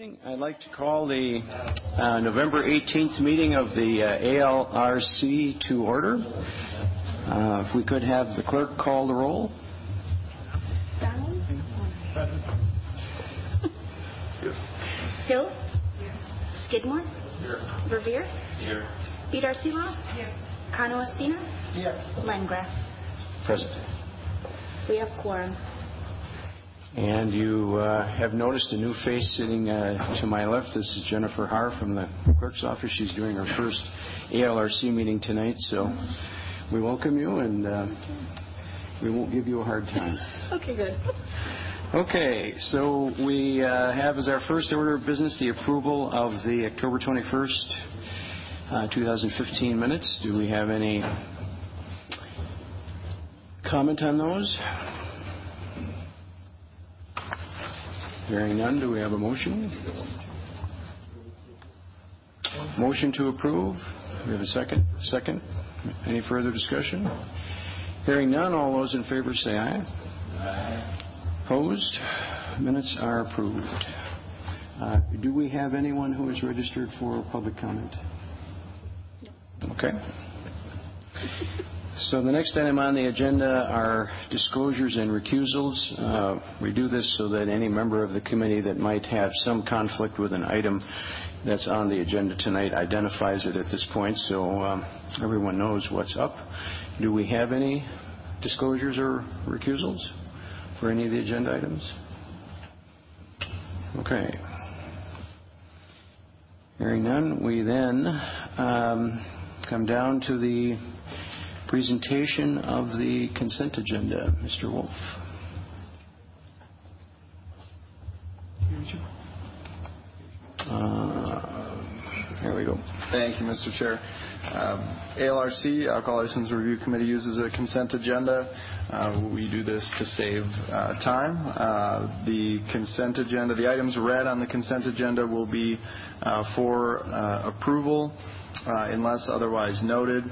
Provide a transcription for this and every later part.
I'd like to call the uh, November 18th meeting of the uh, ALRC to order. Uh, if we could have the clerk call the roll. Donald? Yes. Hill? Skidmore? Here. Verveer? Here. Peter Here. Cano Espina? Here. Landgraf. Present. We have quorum. And you uh, have noticed a new face sitting uh, to my left. This is Jennifer Har from the clerk's office. She's doing her first ALRC meeting tonight, so we welcome you, and uh, we won't give you a hard time. Okay, good. Okay, so we have as our first order of business the approval of the October 21st, 2015 minutes. Do we have any comment on those? Hearing none, do we have a motion? Motion to approve. We have a second? Second. Any further discussion? Hearing none, all those in favor say aye. Aye. Opposed? Minutes are approved. Uh, do we have anyone who is registered for public comment? Okay. So the next item on the agenda are disclosures and recusals. Uh, we do this so that any member of the committee that might have some conflict with an item that's on the agenda tonight identifies it at this point so um, everyone knows what's up. Do we have any disclosures or recusals for any of the agenda items? Okay. Hearing none, we then um, come down to the presentation of the consent agenda. Mr. Wolf. Uh, here we go. Thank you, Mr. Chair. Um, ALRC, Alcohol License Review Committee, uses a consent agenda. Uh, we do this to save uh, time. The consent agenda, the items read on the consent agenda will be for approval Uh, unless otherwise noted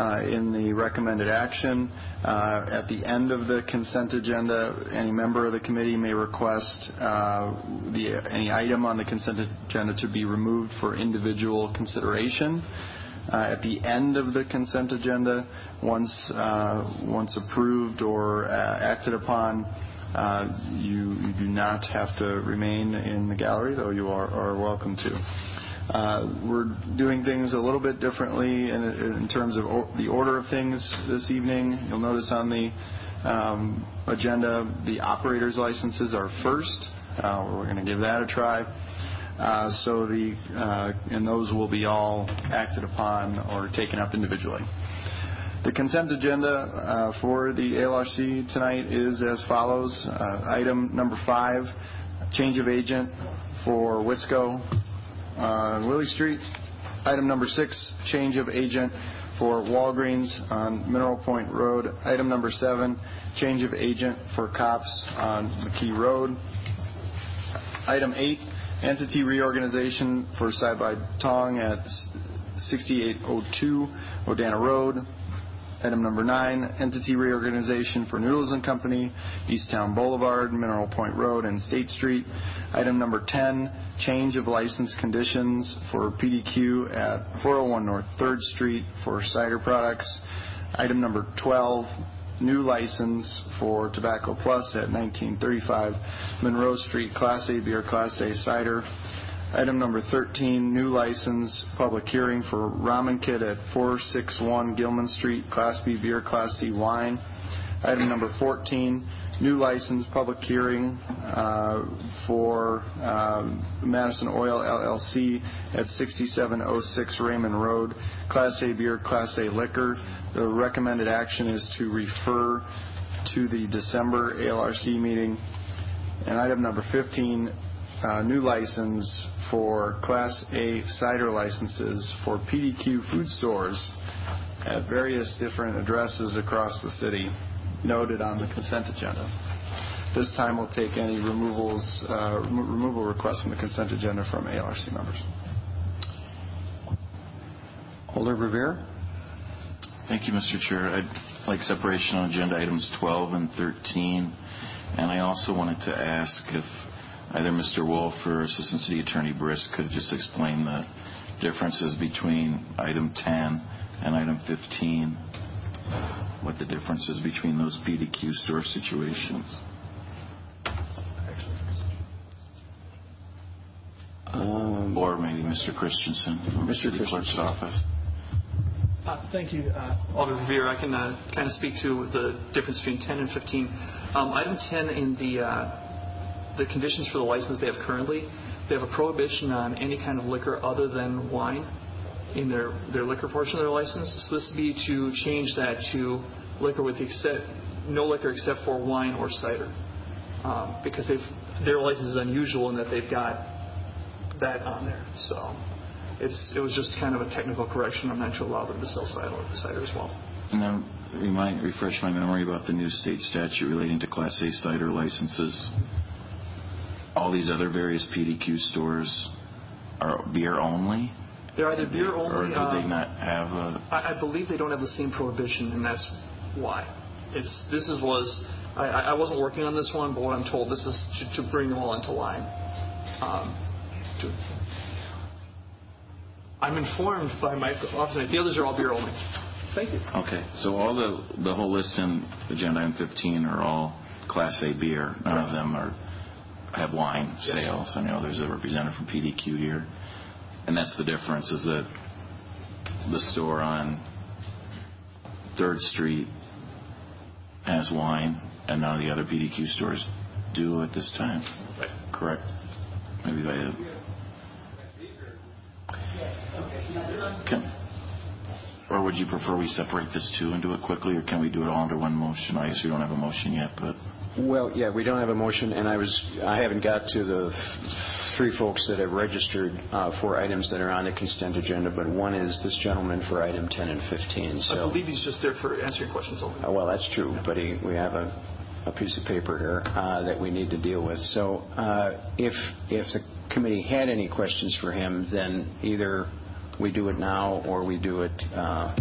uh, in the recommended action. Uh, at the end of the consent agenda, any member of the committee may request any item on the consent agenda to be removed for individual consideration. At the end of the consent agenda, once approved or acted upon, you do not have to remain in the gallery, though you are welcome to. Uh, we're doing things a little bit differently in terms of the order of things this evening. You'll notice on the um, agenda, the operator's licenses are first. Uh, we're going to give that a try. Uh, and those will be all acted upon or taken up individually. The consent agenda for the ALRC tonight is as follows. Item number 5, change of agent for Wisco Uh, on Willie Street. Item number 6, change of agent for Walgreens on Mineral Point Road. Item number 7, change of agent for Copps on McKee Road. Item 8, entity reorganization for Side By Tong at 6802 Odana Road. Item number 9, entity reorganization for Noodles & Company, East Towne Boulevard, Mineral Point Road, and State Street. Item number 10, change of license conditions for PDQ at 401 North 3rd Street for cider products. Item number 12, new license for Tobacco Plus at 1935 Monroe Street, Class A beer, Class A cider. Item number 13, new license, public hearing for Ramen Kit at 461 Gilman Street, Class B beer, Class C wine. Item number 14, new license, public hearing uh, for um, Madison Oil LLC at 6706 Raymond Road, Class A beer, Class A liquor. The recommended action is to refer to the December ALRC meeting. And item number 15, Uh, new license for Class A cider licenses for PDQ food stores at various different addresses across the city noted on the consent agenda. This time we'll take any removals, uh, removal requests from the consent agenda from ALRC members. Alder Verveer. Thank you, Mr. Chair. I'd like separation on agenda items 12 and 13. and I also wanted to ask if either Mr. Wolf or Assistant City Attorney Brisk could just explain the differences between item 10 and item 15, what the difference is between those PDQ store situations. Um, Or maybe Mr. Christensen from Mr. City Clerk's office. Uh, Thank you, uh, Alderman Verveer. I can kind of speak to the difference between 10 and 15. Um, Item 10 in the uh, the conditions for the license they have currently, they have a prohibition on any kind of liquor other than wine in their their liquor portion of their license. So this would be to change that to liquor with the except, no liquor except for wine or cider. Um, Because they've, their license is unusual in that they've got that on there. So it's, it was just kind of a technical correction. I'm not to allow them to sell cider, cider as well. And now, remind, refresh my memory about the new state statute relating to Class A cider licenses. All these other various PDQ stores are beer only? They're either beer only. Or do um, they not have a, I, I believe they don't have the same prohibition, and that's why. It's this is was I, wasn't working on this one, but what I'm told this is to, to bring them all into line. Um, to, I'm informed by my office. The others are all beer only. Thank you. okay, so all the, the whole list in agenda item 15 are all Class A beer. None of them are, have wine sales. I know there's a representative from PDQ here. And that's the difference, is that the store on Third Street has wine, and none of the other PDQ stores do at this time. Right. Correct? Maybe they. Can, or would you prefer we separate this two and do it quickly, or can we do it all under one motion? I guess we don't have a motion yet, but Well, yeah, we don't have a motion, and I was, I haven't got to the three folks that have registered uh, for items that are on the consent agenda, but one is this gentleman for item 10 and 15, I believe he's just there for answering questions only. Uh, Well, that's true, but he- we have a a piece of paper here uh, that we need to deal with. So uh, if if the committee had any questions for him, then either we do it now or we do it uh,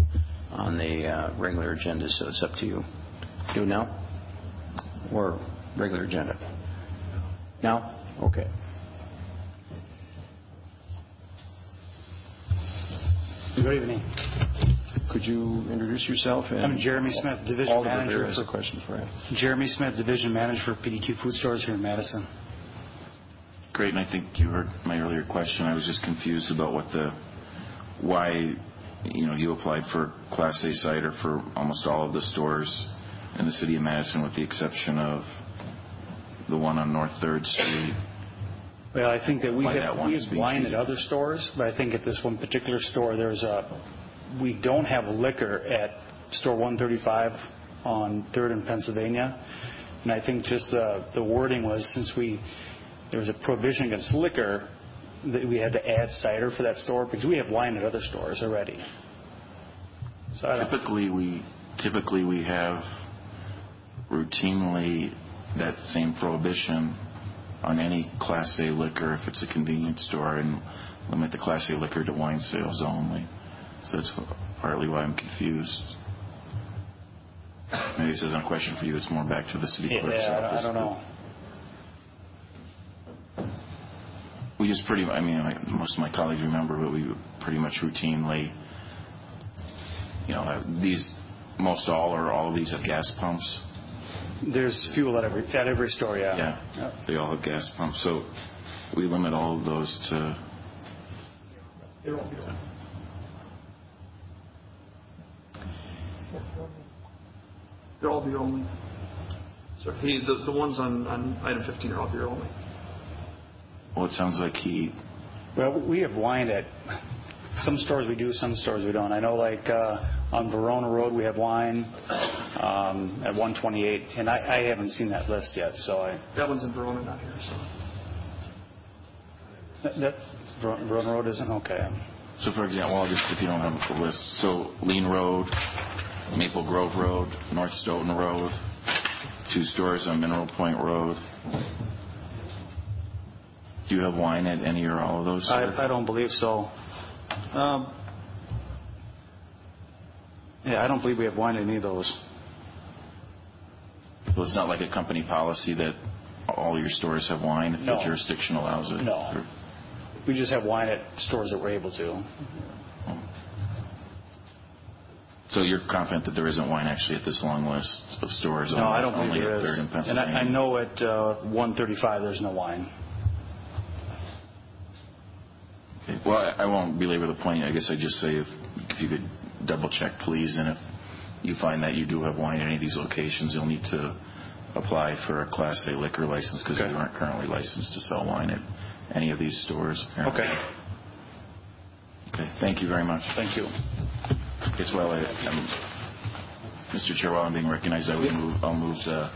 on the uh, regular agenda, so it's up to you. Do it now or regular agenda? Now? Okay. Good evening. Could you introduce yourself? and- I'm Jeremy Smith, Division Alder Manager Rivera has a for- question for you. Jeremy Smith, Division Manager for PDQ Food Stores here in Madison. great. And I think you heard my earlier question. I was just confused about what the why you know you applied for Class A cider for almost all of the stores in the city of Madison, with the exception of the one on North Third Street. Well, I think that we Why that have, one we is have being wine at treated. other stores, but I think at this one particular store, there's a, we don't have liquor at store 135 on Third and Pennsylvania. And I think just the, the wording was, since we, there was a prohibition against liquor, that we had to add cider for that store, because we have wine at other stores already. So I don't, Typically, we typically we have routinely that same prohibition on any Class A liquor if it's a convenience store, and limit the Class A liquor to wine sales only. So that's partly why I'm confused. Maybe this isn't a question for you. It's more back to the city clerk's yeah, I don't- office. I don't know. We just pretty, I mean, like, most of my colleagues remember, but we pretty much routinely, you know, uh, these, most all or all of these have gas pumps. There's fuel at every, at every store, yeah. Yeah, they all have gas pumps. So we limit all of those to, They're all beer only. They're all beer only. So he, the, the ones on, on item 15 are all beer only. well, it sounds like he, Well, we have wine at, some stores we do, some stores we don't. I know like uh, on Verona Road, we have wine um, at 128, and I I haven't seen that list yet, so I, That one's in Verona, not here, so. that- that, Verona Road isn't, okay. so for example, I'll just, if you don't have the list, so Lien Road, Maple Grove Road, North Stoughton Road, two stores on Mineral Point Road. Do you have wine at any or all of those? sir? I I don't believe so. Um, Yeah, I don't believe we have wine in any of those. So it's not like a company policy that all your stores have wine if No. the jurisdiction allows it? No. We just have wine at stores that we're able to. So you're confident that there isn't wine actually at this long list of stores? No, I don't believe only there at. Third and And I Pennsylvania? I know at uh, 135, there's no wine. Okay. Well, I won't belabor the point. I guess I'd just say if if you could double-check, please, and if you find that you do have wine at any of these locations, you'll need to apply for a Class A liquor license because you aren't currently licensed to sell wine at any of these stores. apparently. Okay. Okay, thank you very much. Thank you. I- um, Mr. Chair, while I'm being recognized, I would move, I'll move the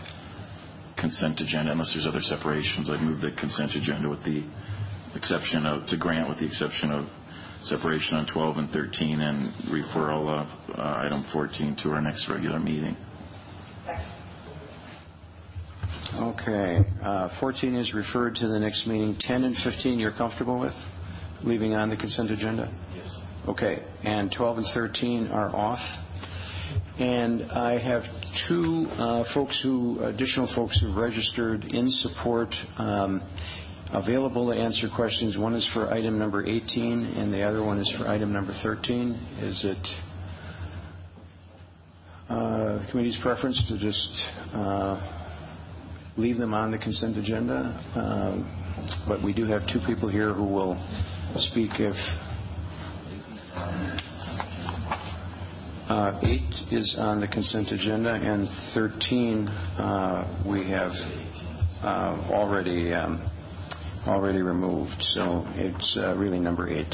consent agenda, unless there's other separations, I'd move the consent agenda with the exception of, to grant with the exception of separation on 12 and 13 and referral of uh, item 14 to our next regular meeting. Okay. Uh, 14 is referred to the next meeting. 10 and 15, you're comfortable with leaving on the consent agenda? Yes. Okay. And 12 and 13 are off. And I have two uh, folks who, additional folks who registered in support, um, available to answer questions. One is for item number 18, and the other one is for item number 13. Is it uh, the committee's preference to just uh, leave them on the consent agenda? Um, But we do have two people here who will speak if uh, Eight is on the consent agenda, and 13, uh, we have uh, already um, already removed, so it's uh, really number eight.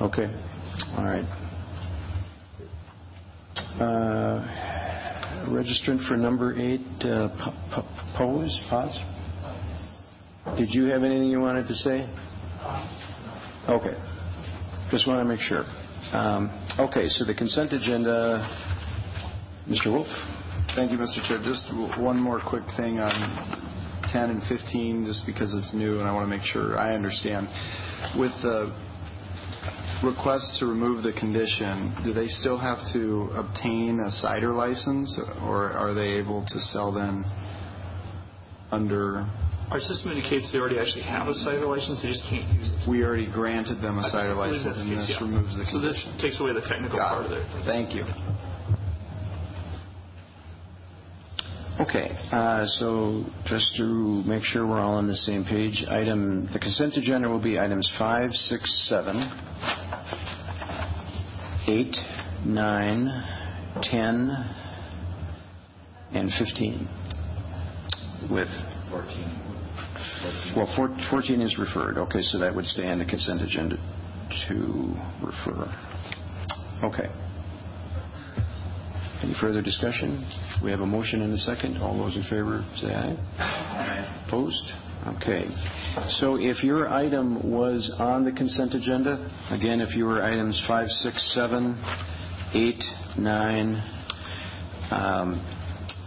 Okay, all right. Uh, Registrant for number eight, uh, Pose, Paz? Did you have anything you wanted to say? Okay. Just want to make sure. Um, Okay, so the consent agenda, Mr. Wolf? Thank you, Mr. Chair. Just one more quick thing on 10 and 15, just because it's new and I want to make sure I understand. With the request to remove the condition, do they still have to obtain a cider license, or are they able to sell then under, Our system indicates they already actually have a cider license, they just can't use it. we already granted them a cider license and this removes the So this takes away the technical part of it. Thank you. Okay, uh, so just to make sure we're all on the same page, item, the consent agenda will be items five, six, seven, eight, nine, 10, and 15. With... 14. Well, 14 is referred, okay, so that would stay on the consent agenda to refer. Okay. Any further discussion? We have a motion and a second. All those in favor, say aye. Aye. Opposed? Okay. So if your item was on the consent agenda, again, if you were items 5, 6, 7, 8, 9, um,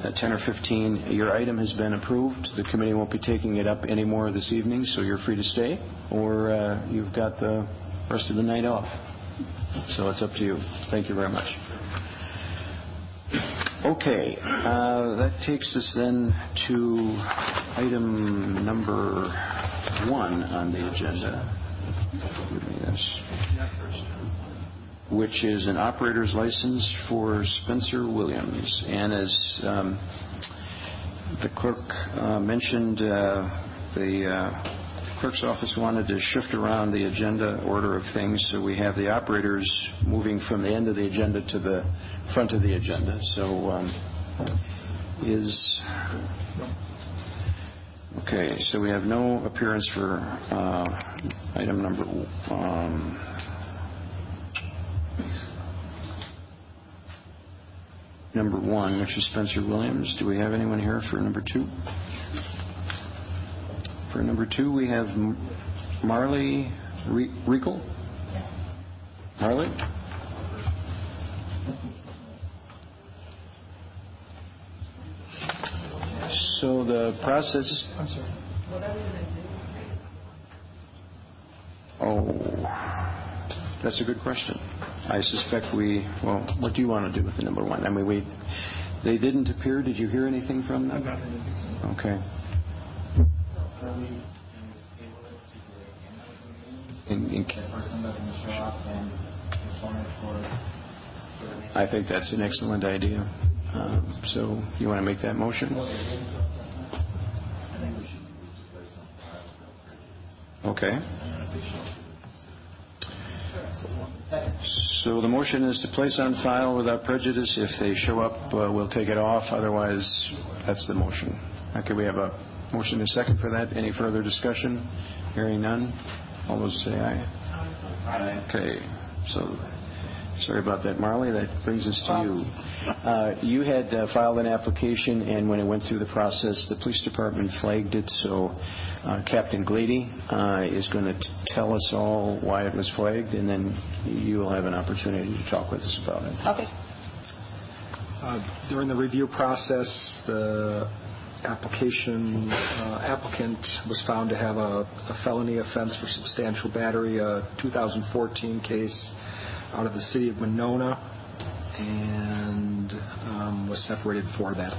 uh, 10 or 15, your item has been approved. The committee won't be taking it up anymore this evening, so you're free to stay, or uh, you've got the rest of the night off. So it's up to you. Thank you very much. Okay, uh, that takes us then to item number one on the agenda. Which is an operator's license for Spencer Williams. And as um, the clerk uh, mentioned, uh, the clerk's office wanted to shift around the agenda order of things, so we have the operators moving from the end of the agenda to the front of the agenda. So um, is, okay, so we have no appearance for uh, item number, um, number one, which is Spencer Williams. Do we have anyone here for number two? For number two, we have Marley Riegel. Marley? So the process... I'm sorry. Oh, that's a good question. I suspect we, well, what do you want to do with the number one? I mean, we, They didn't appear. Did you hear anything from them? Okay. I think that's an excellent idea. Um, So you want to make that motion? Okay. So the motion is to place on file without prejudice. If they show up, uh, we'll take it off. Otherwise, that's the motion. Okay, we have a motion and a second for that. Any further discussion? Hearing none. All those say aye. Aye. Okay, so, sorry about that, Marley. That brings us to you. Uh, You had uh, filed an application, and when it went through the process, the police department flagged it, so uh, Captain Glady uh, is going to tell us all why it was flagged, and then you will have an opportunity to talk with us about it. Okay. Uh, During the review process, the application uh, applicant was found to have a felony offense for substantial battery, a 2014 case out of the city of Monona, and um, was separated for that.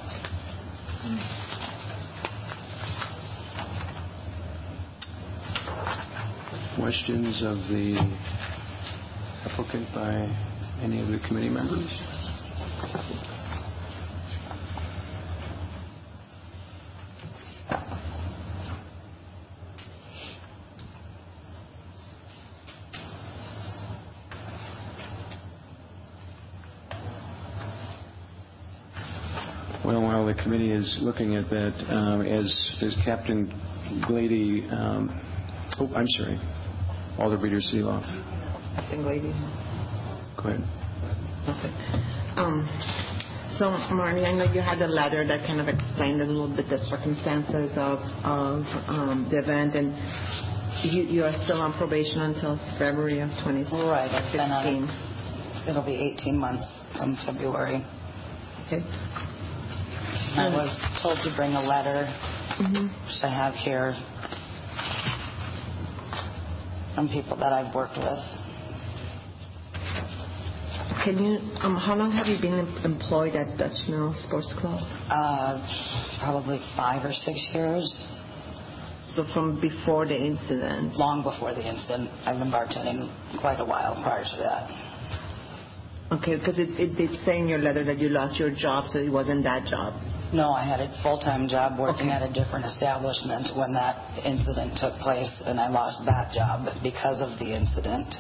Questions of the applicant by any of the committee members? Well, while the committee is looking at that, um, as as Captain Glady, um, oh, I'm sorry, Alder Reader Seeloff. Captain Glady. Go ahead. Okay. Um, So, Marty, I know you had a letter that kind of explained a little bit the circumstances of of um, the event, and you you are still on probation until February of 2016. Right, I've been on it. It'll be 18 months come February. Okay. I was told to bring a letter, Mhm. which I have here, from people that I've worked with. Can you, um, how long have you been employed at Dutch Mill Sports Club? Uh, Probably five or six years, So from before the incident? long before the incident. I've been bartending quite a while prior to that. Okay, because it, it did say in your letter that you lost your job, so it wasn't that job. No, I had a full-time job working Okay. at a different establishment when that incident took place, and I lost that job because of the incident.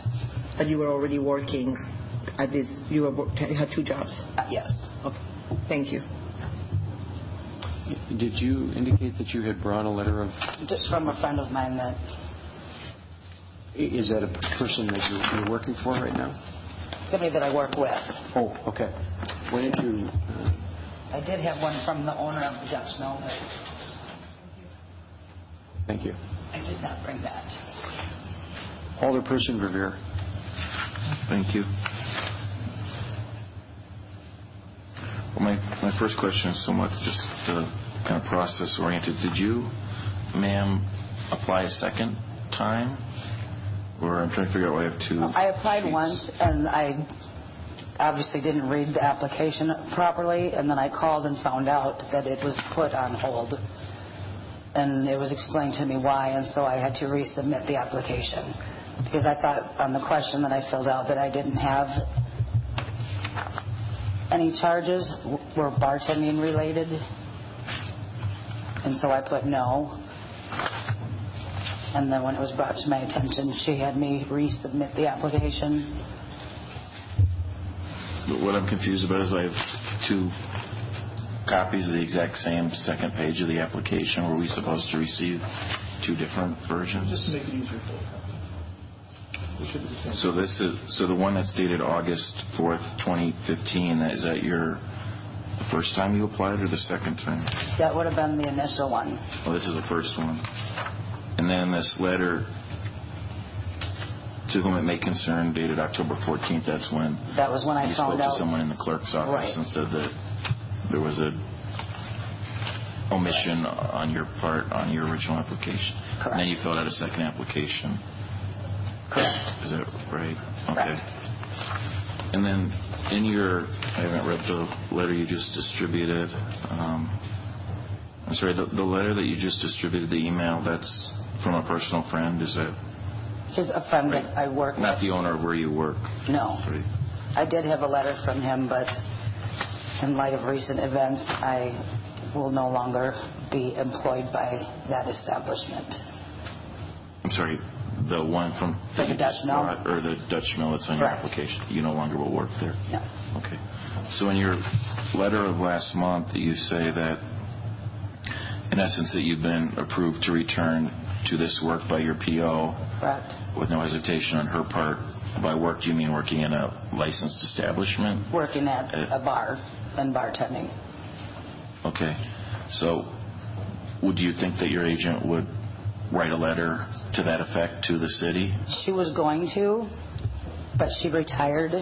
But you were already working at this, you were, you had two jobs. Uh, Yes. Okay, thank you. Did you indicate that you had brought a letter of, Just from a friend of mine that i- is that a person that you- you're working for right now? somebody that I work with. Oh, okay. When did you, uh, I did have one from the owner of the Dutch Mill, but thank you. I did not bring that. Alderperson Verveer. Thank you. Well, my, my first question is somewhat just uh, kind of process oriented. Did you, ma'am, apply a second time? Or I'm trying to figure out why I have two. I applied sheets. once, and I obviously didn't read the application properly, and then I called and found out that it was put on hold. And it was explained to me why, and so I had to resubmit the application. Because I thought on the question that I filled out that I didn't have any charges were bartending related. And so I put no. And then when it was brought to my attention, she had me resubmit the application. But What I'm confused about is I have two copies of the exact same second page of the application. Were we supposed to receive two different versions? Just to make it easier for the It should be the same. So this is, so the one that's dated August 4th, 2015, is that your the first time you applied or the second time? That would have been the initial one. Well, this is the first one. And then this letter to whom it may concern dated October 14th, that's when That was when I you spoke found to out. someone in the clerk's office Right. and said that there was a omission on your part on your original application. And then you filled out a second application. Correct. Is that right? Correct. Okay. And then in your, I haven't read the letter you just distributed. Um, I'm sorry, the, the letter that you just distributed, the email, that's from a personal friend, is that She's a friend that I work with. not the owner of where you work? No. Right. I did have a letter from him, but in light of recent events, I will no longer be employed by that establishment. I'm sorry, the one from... The Dutch Mill? Or the Dutch Mill that's on your Correct. application? You no longer will work there? No. Okay. So in your letter of last month, you say that, in essence, that you've been approved to return to this work by your PO Correct. with no hesitation on her part. By work, do you mean working in a licensed establishment? Working at Uh, a bar and bartending. Okay. So would you think that your agent would write a letter to that effect to the city? She was going to, but she retired,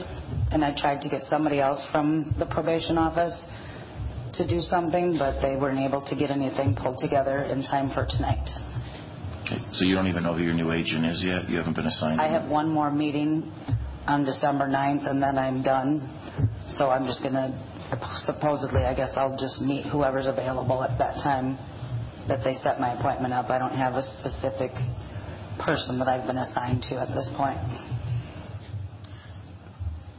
and I tried to get somebody else from the probation office to do something, but they weren't able to get anything pulled together in time for tonight. Okay. So you don't even know who your new agent is yet? You haven't been assigned? I have one more meeting on December 9th, and then I'm done. So I'm just going to, supposedly, I guess I'll just meet whoever's available at that time that they set my appointment up. I don't have a specific person that I've been assigned to at this point.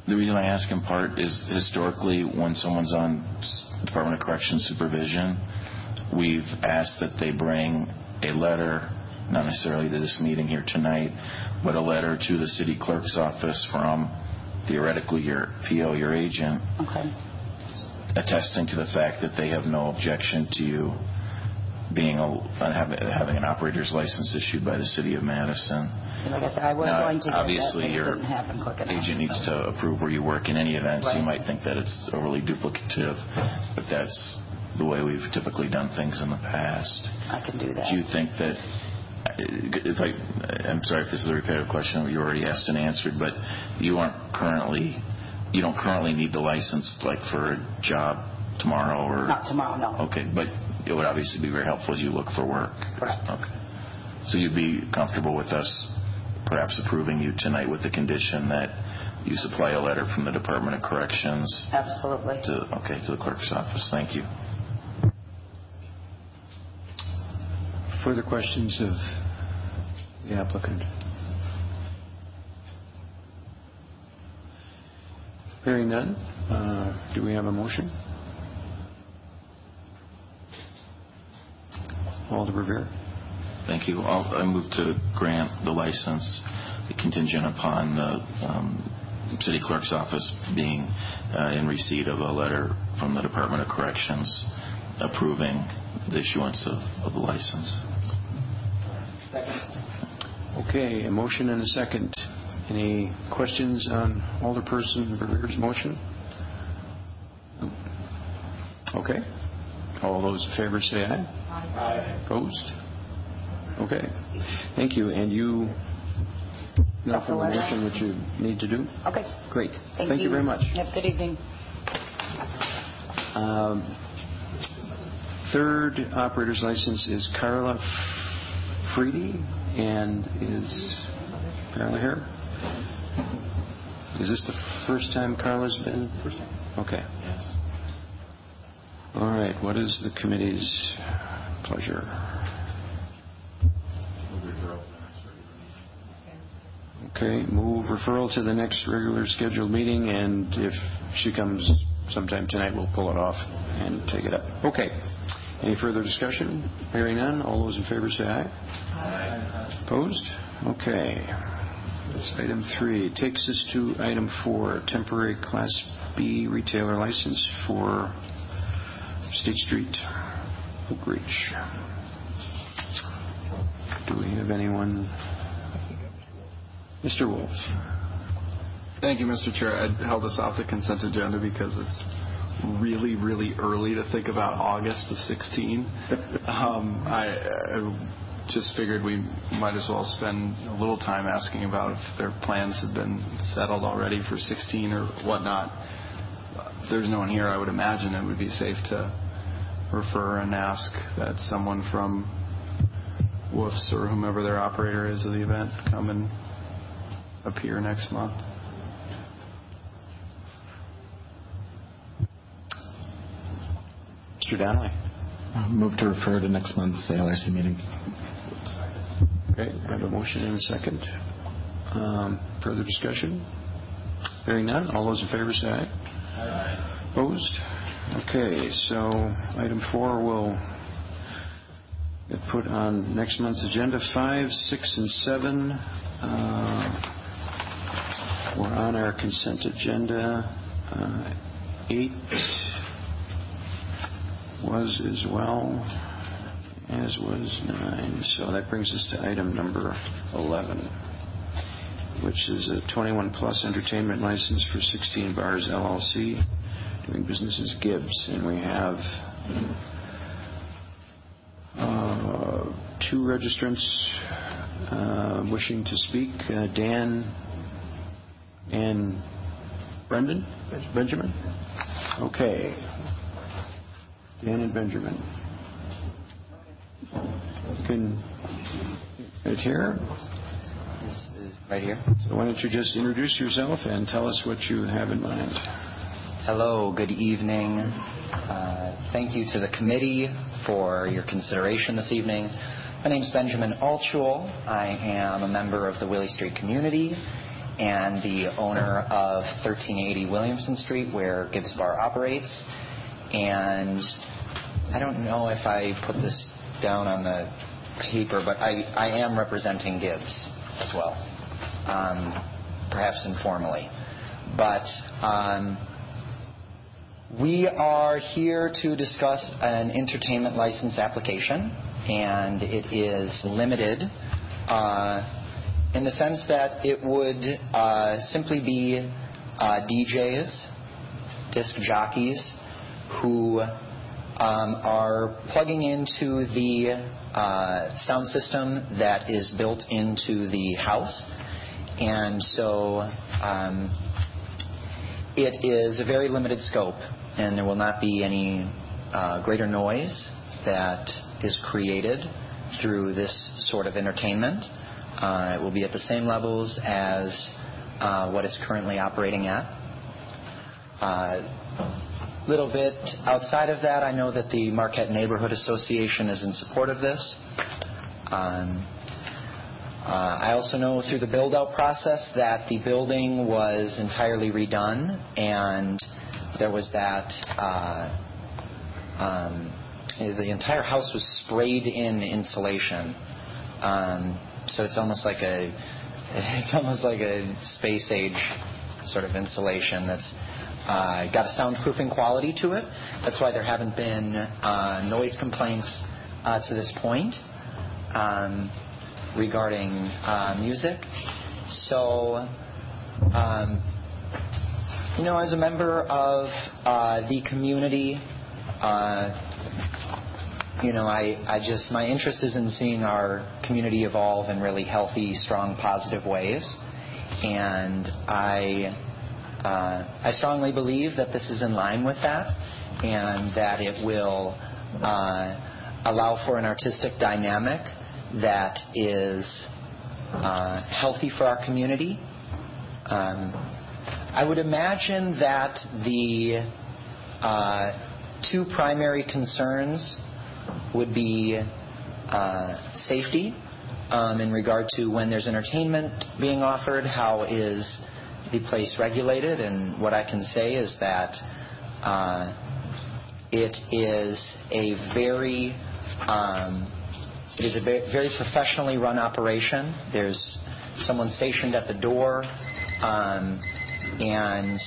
The reason I ask in part is historically, when someone's on Department of Corrections supervision, we've asked that they bring a letter, not necessarily to this meeting here tonight, but a letter to the city clerk's office from theoretically your PO, your agent, Okay. attesting to the fact that they have no objection to you being a, having having an operator's license issued by the city of Madison. Like I said, I was Now, going to get that, obviously, it your didn't happen quick enough. agent needs to approve where you work in any event, so you Right. might think that it's overly duplicative, but that's the way we've typically done things in the past. I can do that. Do you think that, I'm sorry if this is a repetitive question, you already asked and answered, but you aren't currently, you don't currently need the license like for a job tomorrow or? Not tomorrow, no. Okay, but it would obviously be very helpful as you look for work. Correct. Okay. So you'd be comfortable with us perhaps approving you tonight with the condition that you supply a letter from the Department of Corrections Absolutely. to, okay, to the clerk's office. Thank you. Further questions of the applicant? Hearing none, uh, do we have a motion? Alder Verveer? Thank you. I move to grant the license contingent upon the um, city clerk's office being uh, in receipt of a letter from the Department of Corrections approving the issuance of the license. Okay, a motion and a second. Any questions on Alderperson Verveer's motion? Okay. All those in favor say aye. Aye. Opposed? Okay. Thank you. And you know from the motion what you need to do? Okay. Great. Thank you very much. Have a good evening. Um, Third operator's license is Carla Freedy, and is Carla here? Is this the first time Carla's been? Okay. Yes. All right, what is the committee's pleasure? Okay, move referral to the next regular scheduled meeting, and if she comes sometime tonight, we'll pull it off and take it up. Okay. Any further discussion? Hearing none, all those in favor say aye. Aye. Opposed? Okay. That's item three. Takes us to item four, temporary Class B retailer license for State Street, Oak Ridge. Do we have anyone? Mr. Wolf. Thank you, Mr. Chair. I held this off the consent agenda because it's really, really early to think about August of 16. Um, I, just figured we might as well spend a little time asking about if their plans had been settled already for 16 or whatnot. If there's no one here, I would imagine it would be safe to refer and ask that someone from Woofs or whomever their operator is of the event come and appear next month. Mr. Donnelly? Move to refer to next month's ALRC meeting. Okay, I have a motion and a second. Um, Further discussion? Hearing none, all those in favor say aye. Aye. Opposed? Okay, so item four will get put on next month's agenda. Five, six, and seven uh, were on our consent agenda. Uh, Eight was as well, as was nine. So that brings us to item number 11, which is a 21-plus entertainment license for 16 Bars LLC, doing business as Gibbs. And we have uh, two registrants uh, wishing to speak, uh, Dan and Brendan? Benjamin? Okay. Dan and Benjamin. You can right here. This is Right here. So why don't you just introduce yourself and tell us what you have in mind. Hello, good evening. Uh, thank you to the committee for your consideration this evening. My name is Benjamin Altschul. I am a member of the Willie Street community and the owner of 1380 Williamson Street, where Gibbs Bar operates. And I don't know if I put this down on the paper, but I, I am representing Gibbs as well, um, perhaps informally. But um, we are here to discuss an entertainment license application, and it is limited. Uh, in the sense that it would uh, simply be uh, DJs, disc jockeys, who um, are plugging into the uh, sound system that is built into the house. And so um, it is a very limited scope, and there will not be any uh, greater noise that is created through this sort of entertainment. Uh, it will be at the same levels as uh, what it's currently operating at. Uh, little bit outside of that, I know that the Marquette Neighborhood Association is in support of this. Um, uh, I also know through the build-out process that the building was entirely redone, and there was that. Uh, um, the entire house was sprayed in insulation. Um, so it's almost like a it's almost like a space age sort of insulation that's uh, got a soundproofing quality to it. That's why there haven't been uh, noise complaints uh, to this point um, regarding uh, music. So, um, you know, as a member of uh, the community, uh, you know, I, I just, my interest is in seeing our community evolve in really healthy, strong, positive ways. And I, I strongly believe that this is in line with that and that it will uh, allow for an artistic dynamic that is uh, healthy for our community. Um, I would imagine that the uh, two primary concerns would be uh, safety um, in regard to when there's entertainment being offered, how is the place regulated, and what I can say is that uh, it is a very um, it is a very professionally run operation. There's someone stationed at the door, um, and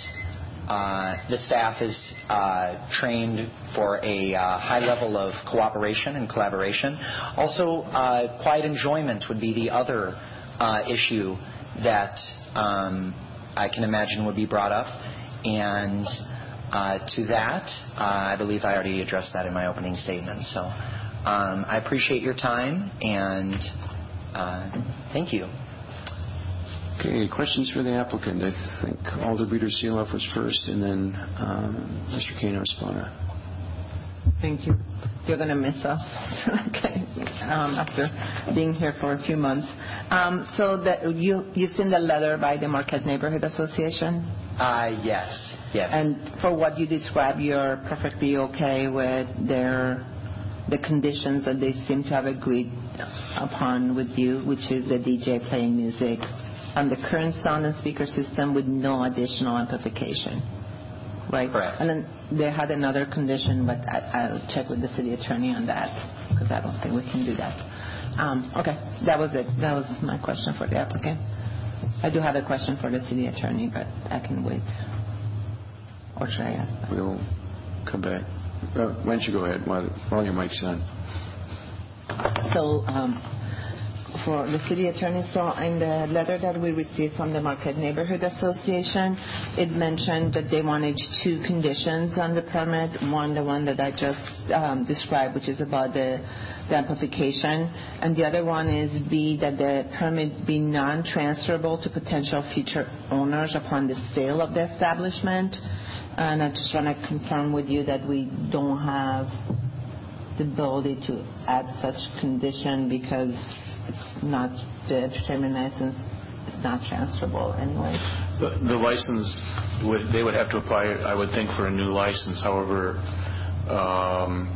uh, the staff is uh, trained for a uh, high level of cooperation and collaboration. Also, uh, quiet enjoyment would be the other uh, issue that um, I can imagine would be brought up. And uh, to that, I believe I already addressed that in my opening statement. So um, I appreciate your time and thank you. Okay, questions for the applicant? I think Alder Beater Seeloff was first, and then um, Mr. Kano Spana. Thank you. You're going to miss us okay. um, after being here for a few months. Um, so that you, you've seen the letter by the Marquette Neighborhood Association? Uh, yes, yes. And for what you described, you're perfectly okay with their, the conditions that they seem to have agreed upon with you, which is a DJ playing music on the current sound and speaker system with no additional amplification, right? Correct. And then they had another condition, but I, I'll check with the city attorney on that because I don't think we can do that. Um, okay, that was it. That was my question for the applicant. I do have a question for the city attorney, but I can wait. Or should I ask that? We'll come back. Uh, Why don't you go ahead while while your mic's on? So, um, for the city attorney, so in the letter that we received from the Marquette Neighborhood Association, it mentioned that they wanted two conditions on the permit. One, the one that I just um, described, which is about the the amplification, and the other one is B, that the permit be non-transferable to potential future owners upon the sale of the establishment. And I just want to confirm with you that we don't have the ability to add such condition because it's not, the entertainment license is not transferable anyway. The the license, would they would have to apply, I would think, for a new license. However, um,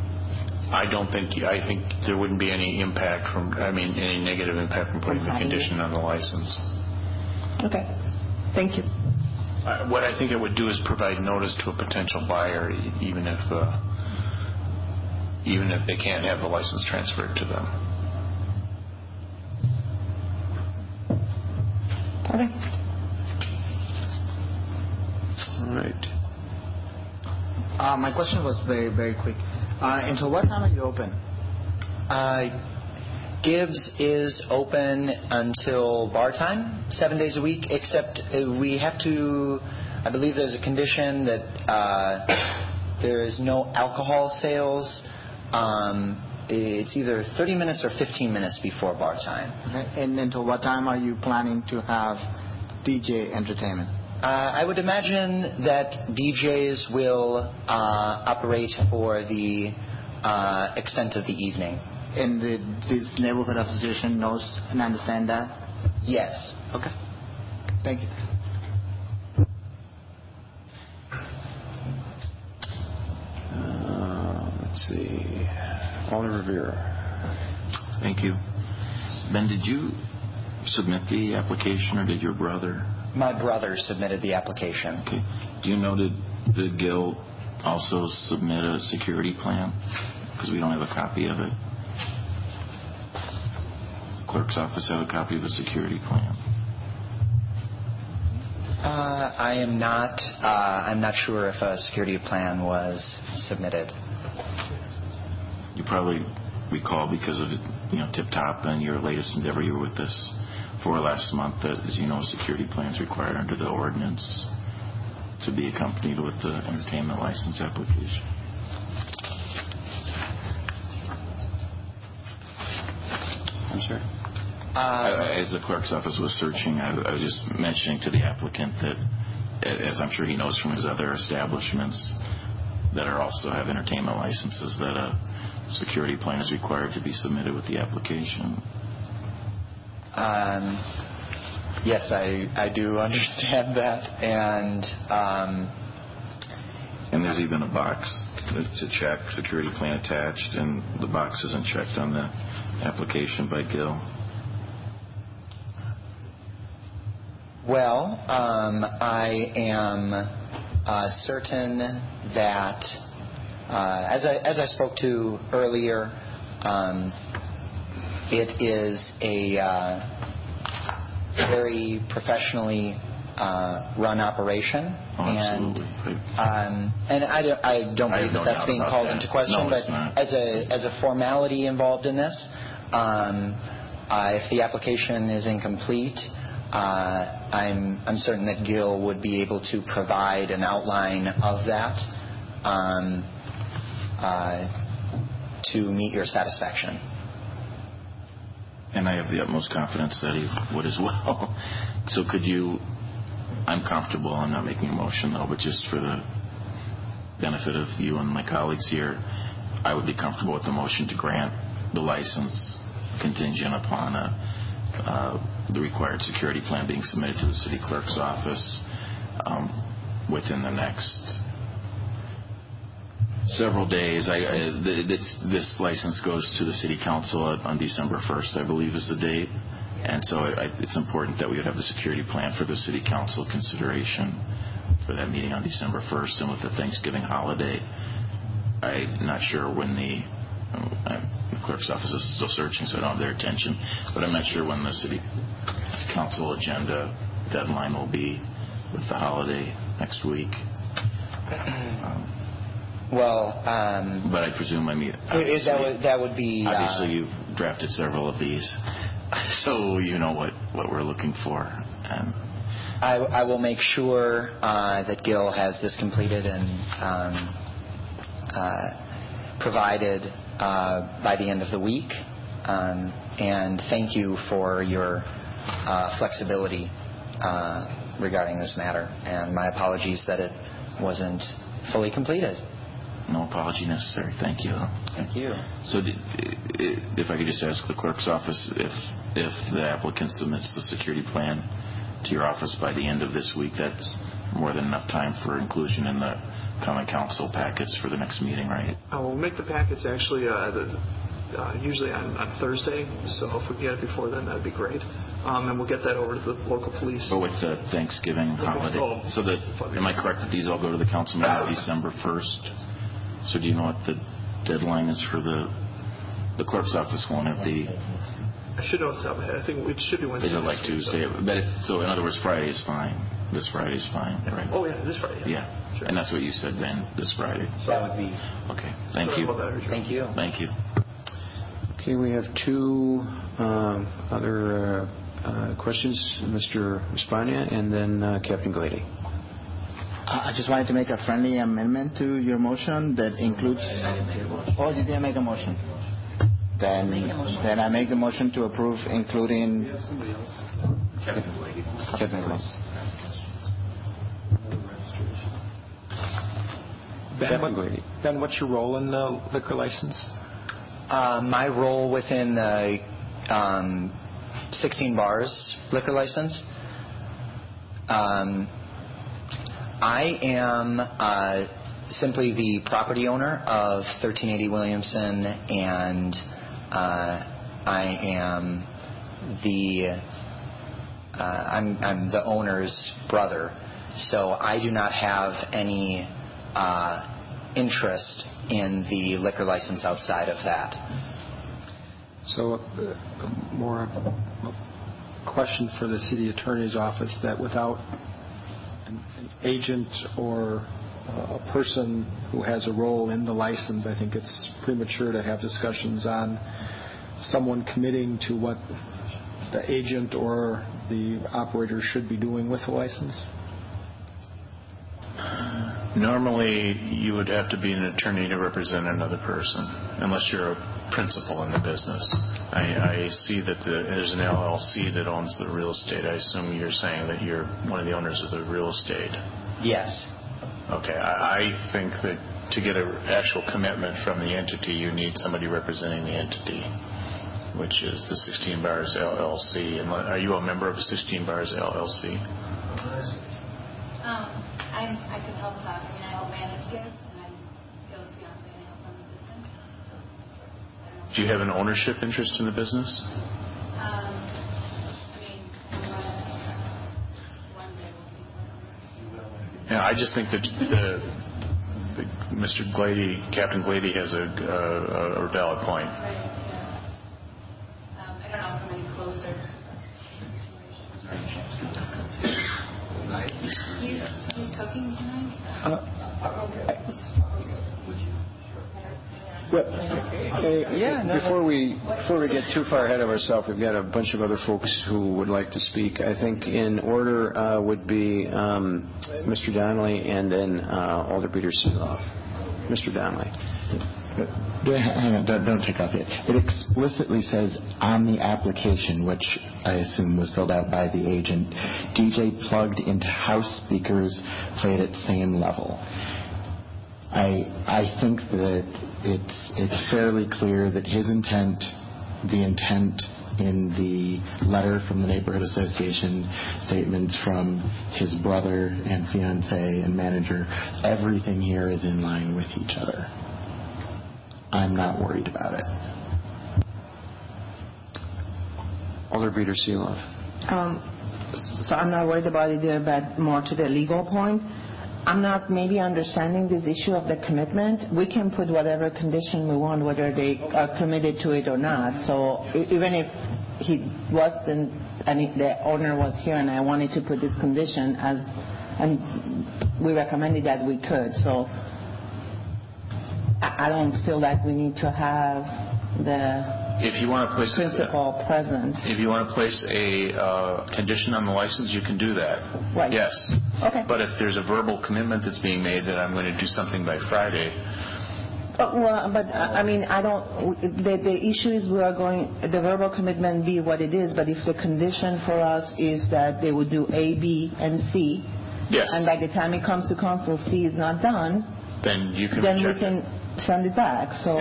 I don't think, I think there wouldn't be any impact from, I mean, any negative impact from putting the condition on the license. Okay, thank you. What I think it would do is provide notice to a potential buyer, e- even if, uh, even if they can't have the license transferred to them. Okay. All right. Uh, my question was very, very quick. Uh, until what time are you open? Uh, Gibbs is open until bar time, seven days a week, except uh, we have to, I believe there's a condition that uh, there is no alcohol sales. Um, It's either 30 minutes or 15 minutes before bar time. Okay. And until what time are you planning to have DJ entertainment? Uh, I would imagine that DJs will uh, operate for the uh, extent of the evening. And the, this neighborhood association knows and understand that? Yes. Okay. Thank you. Let's see. Alder Verveer. Thank you. Ben, did you submit the application or did your brother? My brother submitted the application. Okay. Do you know, did, did Gil also submit a security plan? Because we don't have a copy of it. Clerk's office have a copy of a security plan. Uh, I am not. Uh, I'm not sure if a security plan was submitted. You probably recall because of, you know, Tip Top and your latest endeavor, you were with us for last month, that, as you know, a security plan is required under the ordinance to be accompanied with the entertainment license application. I'm sorry. Uh, I- As the clerk's office was searching, I I was just mentioning to the applicant that, as I'm sure he knows from his other establishments that are also have entertainment licenses, that a security plan is required to be submitted with the application. Um, yes, I, I do understand that, and um, And there's even a box to check, security plan attached, and the box isn't checked on the application by Gil. well, um, I am uh, certain that, as I as I spoke to earlier, um, it is a uh, very professionally uh, run operation, Oh, absolutely. um, and I don't, I don't believe that that's being called into question. No, but it's not. as a as a formality involved in this, um, uh, if the application is incomplete, uh, I'm I'm certain that Gil would be able to provide an outline of that um, uh, to meet your satisfaction. And I have the utmost confidence that he would as well. So could you, I'm comfortable, I'm not making a motion though, but just for the benefit of you and my colleagues here, I would be comfortable with the motion to grant the license contingent upon a, uh, the required security plan being submitted to the city clerk's office. Um, within the next several days. I, I, th- this, this license goes to the city council on December 1st, I believe is the date. And so I, it's important that we would have the security plan for the city council consideration for that meeting on December 1st. And with the Thanksgiving holiday, I'm not sure when the, uh, the clerk's office is still searching, so I don't have their attention. But I'm not sure when the city council agenda deadline will be with the holiday next week. Um, Well, um, But I presume, I mean, i- that would, that would be... uh, obviously you've drafted several of these, so you know what, what we're looking for. And I, I will make sure uh, that Gil has this completed and um, uh, provided uh, by the end of the week. Um, and thank you for your uh, flexibility uh, regarding this matter. And my apologies that it wasn't fully completed. No apology necessary. Thank you. Thank you. So did- if I could just ask the clerk's office, if, if the applicant submits the security plan to your office by the end of this week, that's more than enough time for inclusion in the common council packets for the next meeting, right? Uh, We'll make the packets actually uh, the- uh, usually on on Thursday, so if we can get it before then, that'd be great. Um, And we'll get that over to the local police. But with the Thanksgiving holiday, Oh. so that, am I correct that these all go to the council meeting December 1st? So do you know what the deadline is for the, the clerk's office won't have the, I should know off the top of my head. I think it should be Wednesday. is it like Tuesday? But if, so in other words, Friday is fine. This Friday is fine, right? Oh, yeah, this Friday. Yeah, and that's what you said, Ben, this Friday. So that would be... Okay, thank Sorry you. about that, Richard. Thank you. Thank you. Okay, we have two um, other uh, uh, questions, Mr. Espana and then uh, Captain Glady. I I just wanted to make a friendly amendment to your motion that includes... Oh, you didn't make a motion? Then, then I make the motion to approve including... Captain Glady. Ben, Captain what- Ben, what's your role in the liquor license? Uh, my role within the um, 16 bars liquor license, um, I am uh, simply the property owner of 1380 Williamson, and uh, I am the uh, I'm, I'm the owner's brother, so I do not have any uh, interest in the liquor license outside of that. So, uh, more question for the city attorney's office that without an agent or uh, a person who has a role in the license, I think it's premature to have discussions on someone committing to what the agent or the operator should be doing with the license. Normally, you would have to be an attorney to represent another person, unless you're a principal in the business. I, I see that the, there's an LLC that owns the real estate. I assume you're saying that you're one of the owners of the real estate. Yes. Okay, I, I think that to get an actual commitment from the entity, you need somebody representing the entity, which is the 16 Bars LLC. And Are you a member of 16 Bars LLC? Um, I'm, I could help out. I mean, I help manage kids, and I'm Gil's fiance, and I help run the business. Do you have an ownership interest in the business? Um, I mean, one, one day will be. Yeah, I just think that the, the Mr. Glady, Captain Glady has a, a, a valid point. Right, yeah. Um, I don't know if I'm any closer. You, you cooking tonight? Well, uh, before we before we get too far ahead of ourselves, we've got a bunch of other folks who would like to speak. I think in order uh, would be um, Mr. Donnelly and then uh, Alder Peter Seeloff. Mr. Donnelly. Hang on, don't, don't take off yet. It explicitly says on the application, which I assume was filled out by the agent, DJ plugged into house speakers played at same level. I I think that it's it's fairly clear that his intent, the intent in the letter from the neighborhood association, statements from his brother and fiance and manager, everything here is in line with each other. I'm not worried about it. Alder Seeloff. Um, So I'm not worried about it there, but more to the legal point. I'm not maybe understanding this issue of the commitment. We can put whatever condition we want, whether they are committed to it or not. So even if he wasn't, and if the owner was here and I wanted to put this condition as, and we recommended that we could, so I don't feel like we need to have the If you want to place... present. If you want to place a uh, condition on the license, you can do that. Right. Yes. Okay. But if there's a verbal commitment that's being made that I'm going to do something by Friday, Uh, Well, but I I mean, I don't, the, the issue is we are going, the verbal commitment be what it is, but if the condition for us is that they would do A, B, and C, Yes. and by the time it comes to council, C is not done, then you can then we reject it. can send it back. So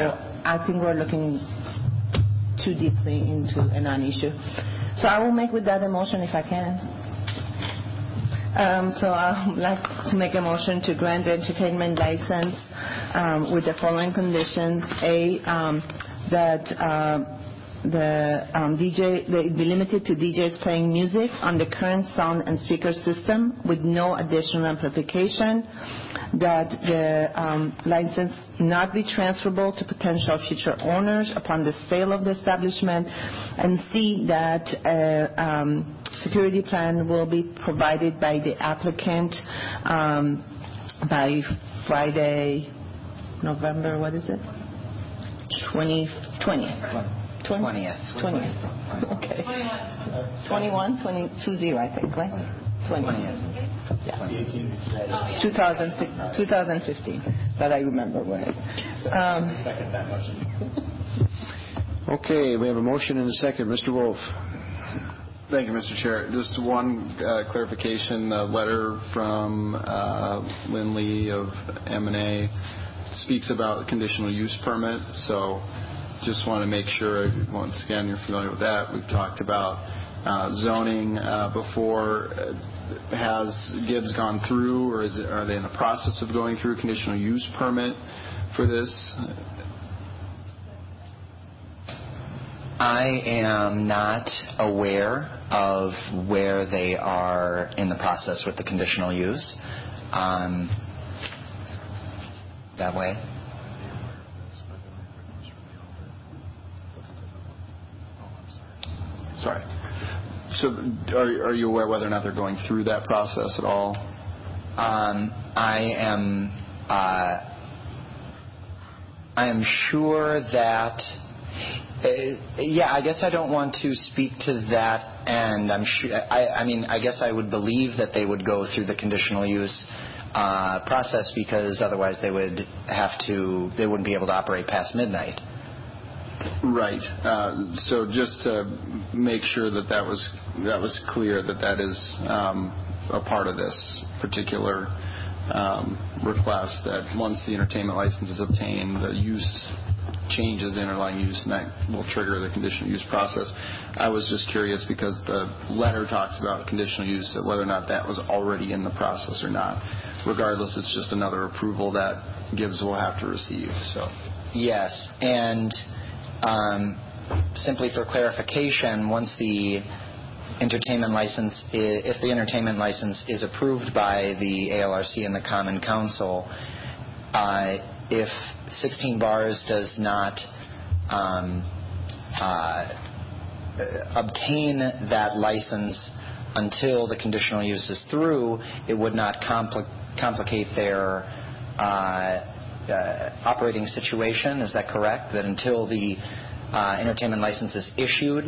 I think we're looking too deeply into a non-issue. So I will make with that a motion if I can. Um, So I would like to make a motion to grant the entertainment license um, with the following conditions. A, um, that um, the um, DJ, it be limited to DJs playing music on the current sound and speaker system with no additional amplification. That the um, license not be transferable to potential future owners upon the sale of the establishment. And C, that a um, security plan will be provided by the applicant by Friday, November, what is it? 20, 20th. 20th. 20th, okay. 21, 20, 20, I think, right? 20th. Yeah. 2006 2015, that I remember when. Um, Okay, we have a motion and a second. Mr. Wolf. Thank you, Mr. Chair. Just one uh, clarification. The letter from uh, Lynn Lee of m and A speaks about the conditional use permit, so just want to make sure, once again, you're familiar with that. We've talked about uh, zoning uh, before. Has Gibbs gone through, or are they in the process of going through a conditional use permit for this? I am not aware of where they are in the process with the conditional use. Um, That way? Sorry. So are you aware whether or not they're going through that process at all? Um, I am. Uh, I am sure that. Uh, yeah, I guess I don't want to speak to that, and. I, I mean, I guess I would believe that they would go through the conditional use uh, process because otherwise they would have to. They wouldn't be able to operate past midnight. Right. Uh, So just to make sure that that was, that was clear, that that is um, a part of this particular um, request, that once the entertainment license is obtained, the use changes the underlying use, and that will trigger the conditional use process. I was just curious because the letter talks about conditional use, whether or not that was already in the process or not. Regardless, it's just another approval that Gibbs will have to receive, so. Yes, and simply for clarification, once the entertainment license, if the entertainment license is approved by the ALRC and the Common Council, uh, if 16 Bars does not um, uh, obtain that license until the conditional use is through, it would not compli- complicate their uh, operating situation. Is that correct? That until the uh, entertainment license is issued,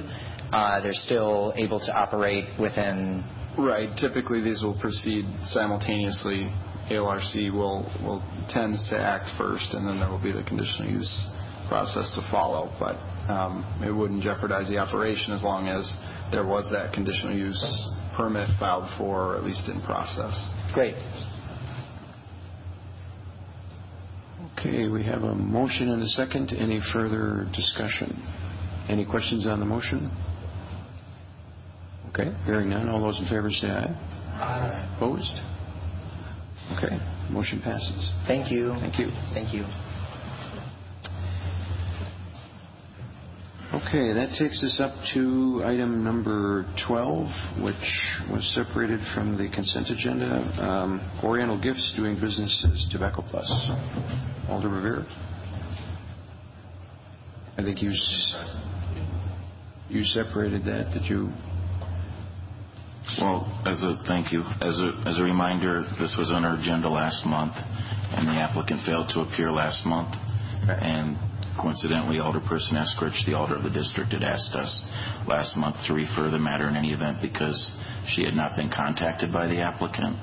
uh, they're still able to operate within. Right. Typically, these will proceed simultaneously. ALRC will, will tends to act first, and then there will be the conditional use process to follow. But um, it wouldn't jeopardize the operation as long as there was that conditional use permit filed for, or at least in process. Great. Okay, we have a motion and a second. Any further discussion? Any questions on the motion? Okay, hearing none. All those in favor say aye. Aye. Opposed? Okay, motion passes. Thank you. Thank you. Thank you. Okay, that takes us up to item number 12, which was separated from the consent agenda. Um, Oriental Gifts doing business as Tobacco Plus. Alder Verveer? I think you, you separated that, did you? Well, as a, thank you. As a, as a reminder, this was on our agenda last month, and the applicant failed to appear last month. Coincidentally, Alderperson Eskrich, the alder of the district, had asked us last month to refer the matter in any event because she had not been contacted by the applicant.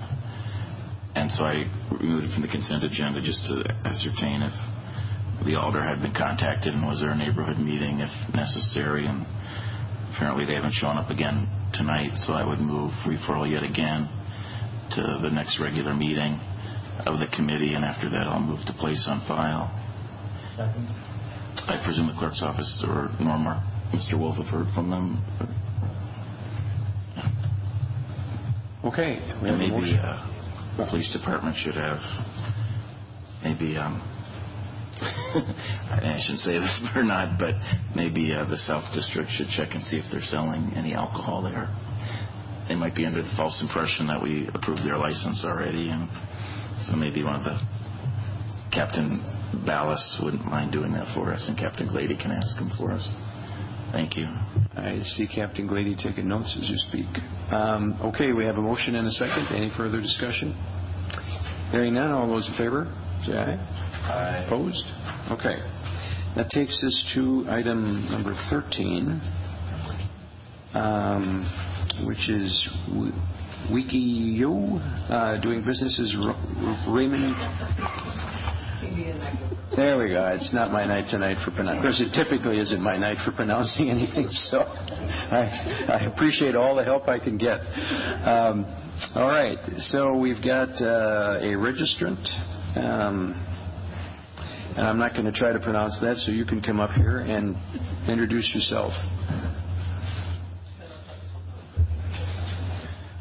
And so I removed it from the consent agenda just to ascertain if the alder had been contacted and was there a neighborhood meeting if necessary. And apparently they haven't shown up again tonight, so I would move referral yet again to the next regular meeting of the committee, and after that I'll move to place on file. I presume the clerk's office or Norma, Mr. Wolf have heard from them. Okay, we have And a maybe motion. uh, the police department should have, maybe, um, I shouldn't say this or not, but maybe uh, the South District should check and see if they're selling any alcohol there. They might be under the false impression that we approved their license already, and so maybe one of the, Captain Ballas wouldn't mind doing that for us, and Captain Glady can ask him for us. Thank you. I see Captain Glady taking notes as you speak. Um, Okay, we have a motion and a second. Any further discussion? Hearing none, all those in favor, say aye. Aye. Opposed? Okay. That takes us to item number 13, um, which is Wi- Wiki-Yo, uh, doing business as Raymond there we go. It's not my night tonight for pronouncing. Of course, it typically isn't my night for pronouncing anything, so I, I appreciate all the help I can get. Um, all right, so we've got uh, a registrant, um, and I'm not going to try to pronounce that, so you can come up here and introduce yourself.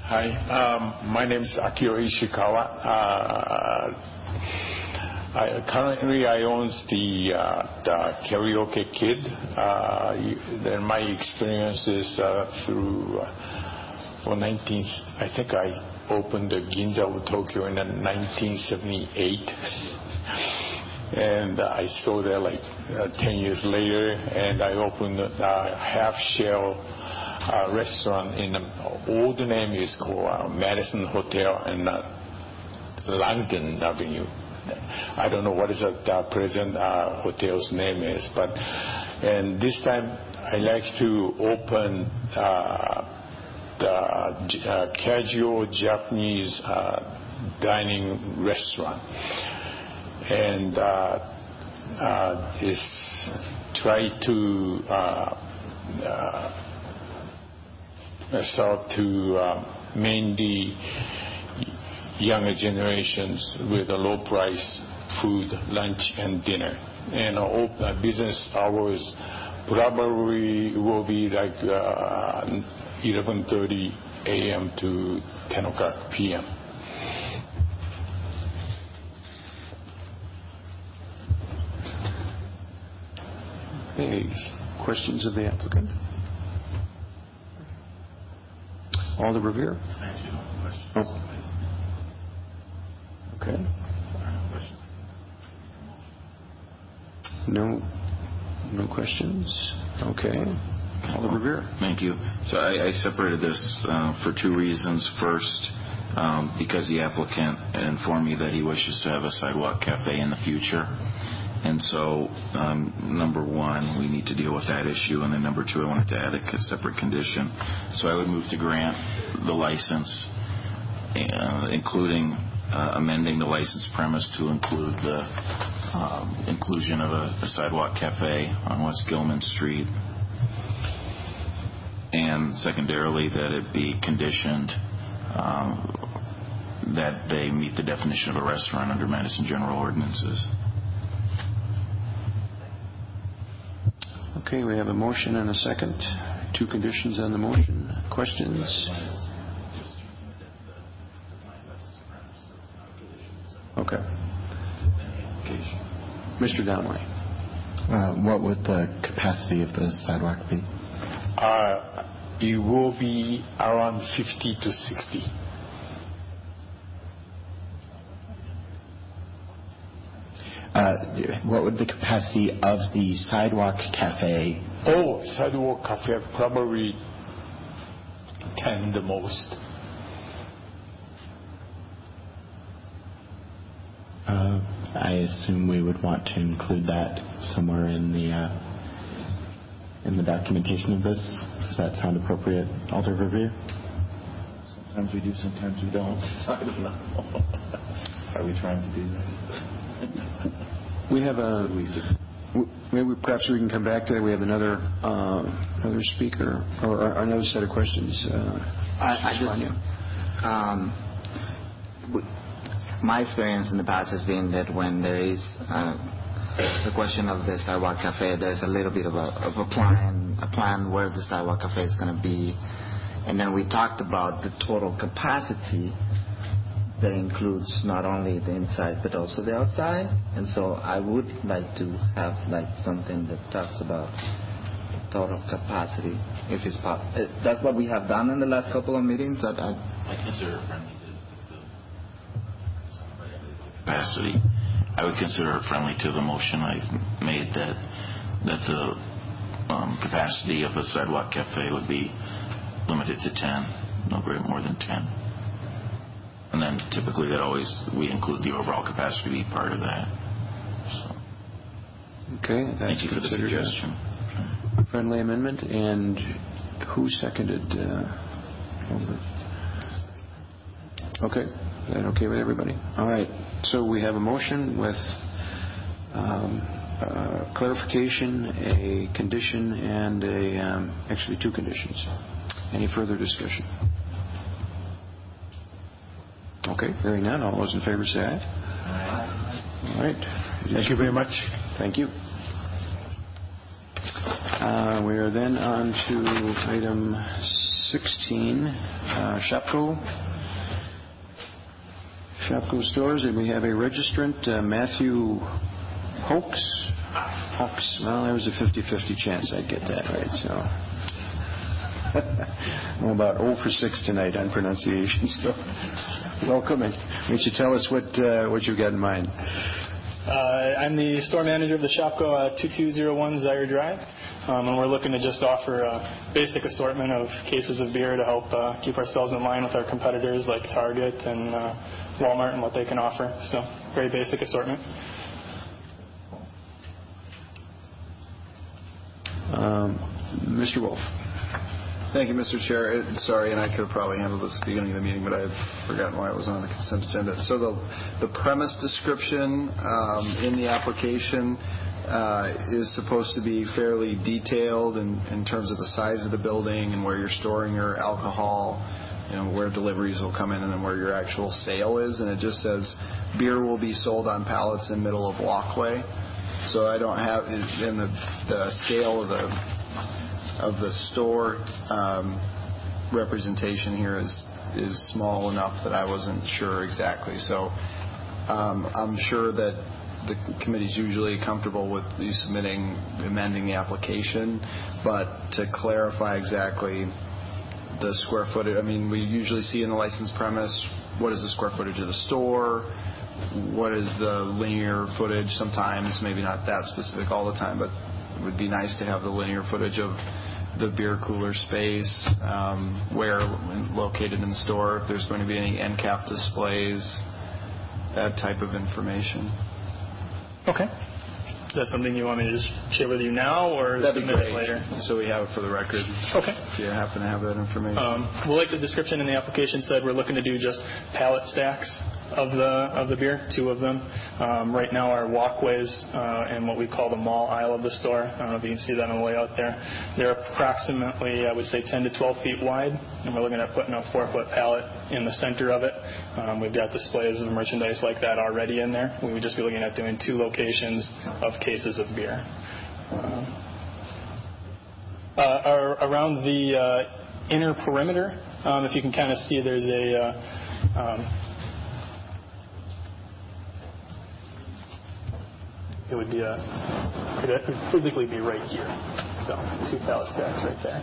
Hi, um, my name is Akio Ishikawa. Uh, currently, I own the, uh, the Karaoke Kid. Uh, my experience is uh, through for 19. I think I opened the Ginza of Tokyo in 1978, and I sold there like uh, 10 years later, and I opened a half shell restaurant in the old name is called Madison Hotel in Langdon Avenue. I don't know what is the uh, present uh, hotel's name is, but and this time I like to open uh, the uh, casual Japanese uh, dining restaurant, and uh, uh, is try to uh, uh, sell to uh, mainly younger generations with a low price food, lunch and dinner. And uh, op- uh, business hours probably will be like uh, 11.30 a.m. to 10 o'clock p.m. Okay, questions of the applicant? Alder Verveer? Oh. Okay. No, no questions? Okay. Alder Verveer? Thank you. So I, I separated this uh, for two reasons. First, um, because the applicant informed me that he wishes to have a sidewalk cafe in the future. And so, um, number one, we need to deal with that issue. And then number two, I wanted to add a separate condition. So I would move to grant the license, uh, including amending the license premise to include the um, inclusion of a, a sidewalk cafe on West Gilman Street and secondarily that it be conditioned um, that they meet the definition of a restaurant under Madison General Ordinances. Okay, we have a motion and a second. two conditions on the motion. Questions? Okay. Mr. Donnelly. Uh, What would the capacity of the sidewalk be? Uh, It will be around 50 to 60. Uh, What would the capacity of the sidewalk cafe? Oh, sidewalk cafe, probably 10 the most. I assume we would want to include that somewhere in the uh, in the documentation of this. Does that sound appropriate, Alder Verveer? Sometimes we do, sometimes we don't. I don't know. Are we trying to do that? We have a, w- maybe perhaps we can come back to that. We have another, uh, another speaker or or another set of questions. uh, I, I Mr. Vanya. just, um, w- my experience in the past has been that when there is uh, the question of the sidewalk cafe, there's a little bit of a, plan, where the sidewalk cafe is going to be, and then we talked about the total capacity that includes not only the inside but also the outside. And so I would like to have something that talks about total capacity, if it's possible. That's what we have done in the last couple of meetings. I, consider friendly capacity. I would consider it friendly to the motion I've made that, that the um, capacity of a sidewalk cafe would be limited to 10, no greater, more than 10. And then typically that always, we include the overall capacity part of that. So, Okay, that's Thank you for the considered a suggestion. friendly amendment. And who seconded? uh? Okay, is that okay with everybody? All right, so we have a motion with um, uh, clarification, a condition, and a, um, actually two conditions. Any further discussion? Okay, hearing none, all those in favor say aye. All right. Thank you very much. Thank you. Uh, We are then on to item 16, uh, Shopko. Shopko Stores, and we have a registrant, uh, Matthew Hoax. Hoax, well, there was a 50-50 chance I'd get that right, so. I'm about 0 for 6 tonight on pronunciation, welcome, and why don't you tell us what, uh, what you've got in mind? Uh, I'm the store manager of the Shopko uh, 2201 Zeier Drive, um, and we're looking to just offer a basic assortment of cases of beer to help keep ourselves in line with our competitors like Target and Walmart and what they can offer. So, very basic assortment. Um, Mr. Wolf. Thank you, Mr. Chair. It- Sorry, and I could have probably handled this at the beginning of the meeting, but I had forgotten why it was on the consent agenda. So the the premise description um, in the application uh, is supposed to be fairly detailed in in terms of the size of the building and where you're storing your alcohol, you know, where deliveries will come in, and then where your actual sale is. And it just says, "Beer will be sold on pallets in middle of walkway." So I don't have, in the the scale of the of the store um, representation here is is small enough that I wasn't sure exactly. So um, I'm sure that the committee's usually comfortable with you submitting, amending the application, but to clarify exactly the square footage, I mean, we usually see in the licensed premise, what is the square footage of the store? What is the linear footage? Sometimes, maybe not that specific all the time, but it would be nice to have the linear footage of the beer cooler space, um, where located in the store, if there's going to be any end cap displays, that type of information. Okay. Is that something you want me to just share with you now or That'd submit it later? So we have it for the record. Okay. If you happen to have that information. Um, well, like the description in the application said, we're looking to do just pallet stacks of the of the beer, two of them. Um, right now, our walkways uh, and what we call the mall aisle of the store. I don't know if you can see that on the layout there. They're approximately, I would say, 10 to 12 feet wide, and we're looking at putting a four-foot pallet in the center of it. Um, we've got displays of merchandise like that already in there. We would just be looking at doing two locations of cases of beer. Um, Uh, Around the uh, inner perimeter, if you can kind of see, there's a, uh, um, it would be a, it would physically be right here. So two pallet stacks right there.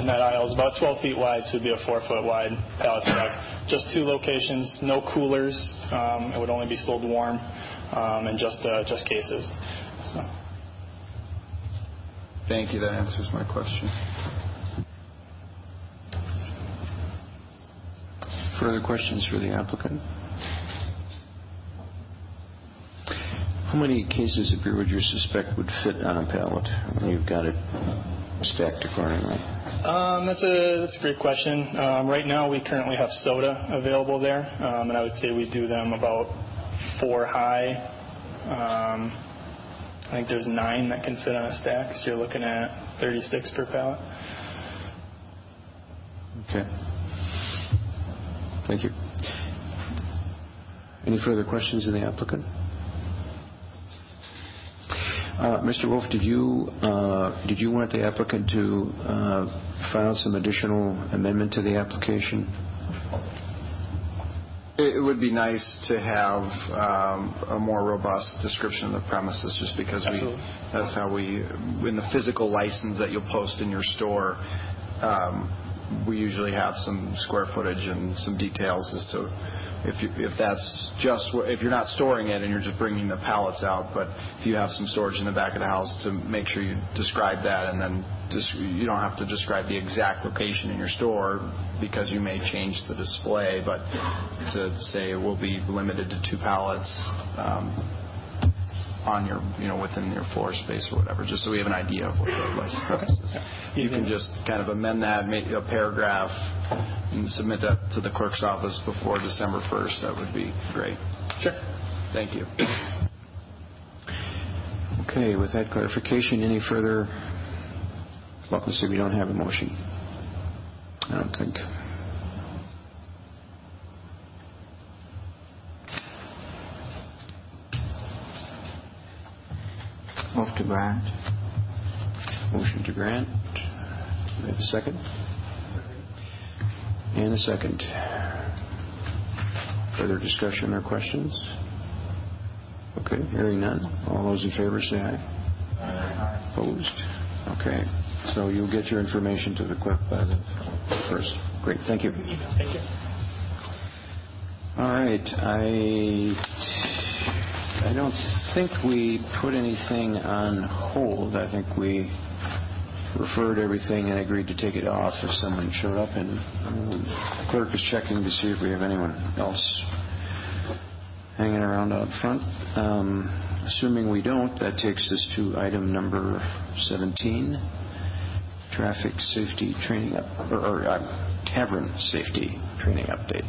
And that aisle is about 12 feet wide, so it'd be a four-foot wide pallet stack. Just two locations, no coolers. Um, It would only be sold warm, um, and just, uh, just cases. So. Thank you. That answers my question. Further questions for the applicant? How many cases of beer would you suspect would fit on a pallet when you've got it stacked accordingly? Um, that's a that's a great question. Um, right now, we currently have soda available there, um, and I would say we do them about four high. Um, I think there's nine that can fit on a stack, so you're looking at 36 per pallet. Okay. Thank you. Any further questions of the applicant? Uh, Mr. Wolf, did you, uh, did you want the applicant to uh, file some additional amendment to the application? It would be nice to have um, a more robust description of the premises, just because we, that's how we, in the physical license that you'll post in your store, um, we usually have some square footage and some details as to if you, if that's just, if you're not storing it and you're just bringing the pallets out, but if you have some storage in the back of the house, to make sure you describe that, and then just, you don't have to describe the exact location in your store, because you may change the display, but to say it will be limited to two pallets um, on your, you know, within your floor space or whatever, just so we have an idea of what the license is. You can just kind of amend that, make a paragraph, and submit that to the clerk's office before December 1st. That would be great. Sure. Thank you. Okay, with that clarification, any further, well, let's see, we don't have a motion. I don't think. Move to grant. Motion to grant. Do we have a second? And a second. Further discussion or questions? Okay, hearing none. All those in favor say aye. Opposed? Okay. So you'll get your information to the clerk by the first. Great, thank you. Thank you. All right, I, I don't think we put anything on hold. I think we referred everything and agreed to take it off if someone showed up, and um, clerk is checking to see if we have anyone else hanging around out front. Um, Assuming we don't, that takes us to item number 17, traffic safety training, up- or or, uh, tavern safety training update.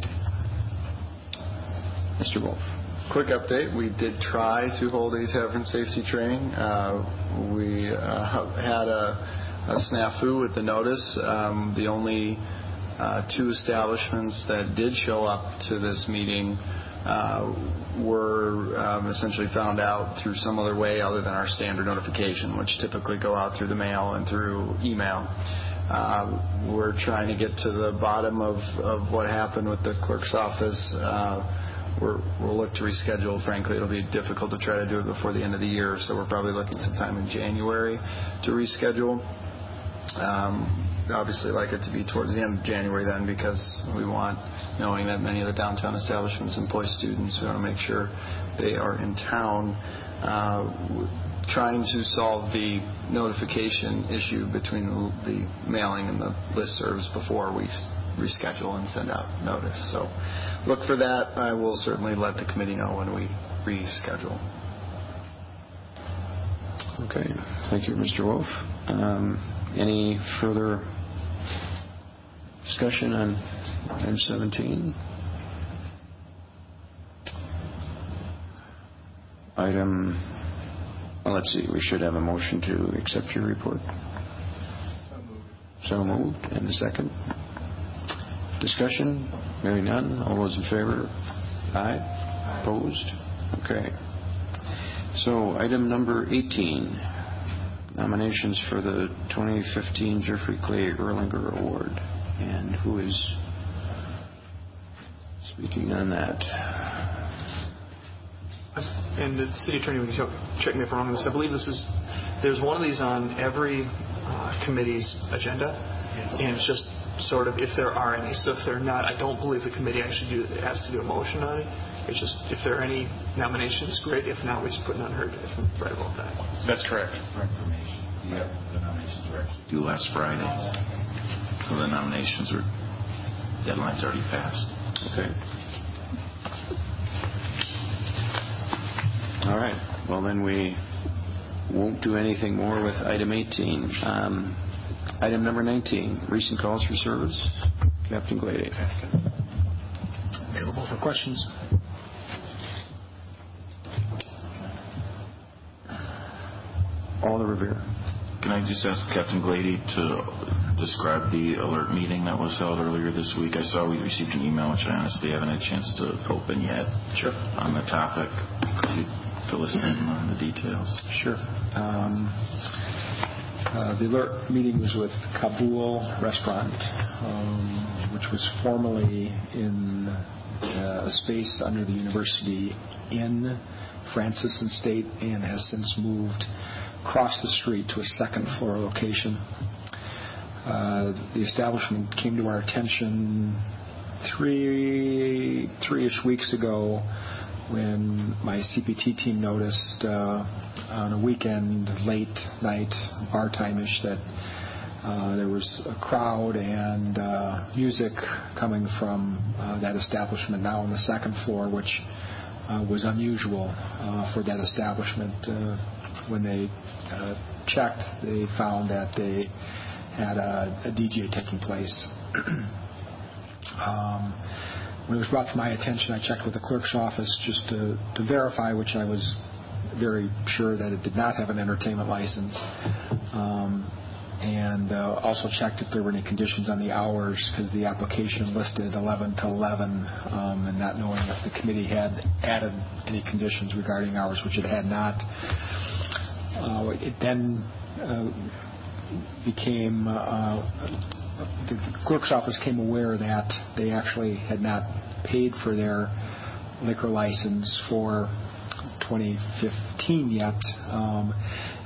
Mr. Wolf. Quick update, we did try to hold a tavern safety training. Uh, We uh, had a snafu with the notice. Um, The only uh, two establishments that did show up to this meeting were um, essentially found out through some other way other than our standard notification, which typically go out through the mail and through email. We're trying to get to the bottom of what happened with the clerk's office. We'll look to reschedule. Frankly, it'll be difficult to try to do it before the end of the year, so we're probably looking sometime in January to reschedule. Um, obviously, like it to be towards the end of January then, because we want, knowing that many of the downtown establishments employ students, we want to make sure they are in town. Uh, trying to solve the notification issue between the, the mailing and the listservs before we reschedule and send out notice. Look for that. I will certainly let the committee know when we reschedule. Okay, thank you, Mr. Wolf. Um, Any further discussion on item 17? Item, well, let's see, we should have a motion to accept your report. So moved. So moved. And a second? Discussion? Hearing none. All those in favor? Aye. Opposed? Okay. So item number 18, nominations for the 2015 Jeffrey Clay Erlinger Award. And who is speaking on that? And the city attorney, would you check me if I'm wrong on this? I believe this is, there's one of these on every uh, committee's agenda, and it's just sort of if there are any. So if there are not, I don't believe the committee actually do, has to do a motion on it. It's just if there are any nominations, great. If not, we just put it unheard if I'm right about that. That's correct. For Yeah, the nominations were actually due last Friday. So the nominations were, deadline's already passed. Okay. All right. Well, then we won't do anything more with item 18. Um, Item number 19, recent calls for service. Captain Gloede. Available for questions. Alder Verveer. Can I just ask Captain Gloede to describe the alert meeting that was held earlier this week? I saw we received an email, which I honestly haven't had a chance to open yet. Sure. On the topic. Could you fill us in on the details? Sure. Um, Uh, the alert meeting was with Kabul Restaurant, um, which was formerly in uh, a space under the university in Frances and State and has since moved across the street to a second floor location. Uh, the establishment came to our attention three three-ish weeks ago when my CPT team noticed uh, on a weekend, late night, bar time-ish, that uh, there was a crowd and uh, music coming from that establishment now on the second floor, which was unusual for that establishment. When they checked, they found that they had a, a DJ taking place. when it was brought to my attention, I checked with the clerk's office just to, to verify, which I was very sure that it did not have an entertainment license. Um, and uh, also checked if there were any conditions on the hours because the application listed 11 to 11, um, and not knowing if the committee had added any conditions regarding hours, which it had not. Uh, it then uh, became uh, the clerk's office came aware that they actually had not paid for their liquor license for 2015 yet. Um,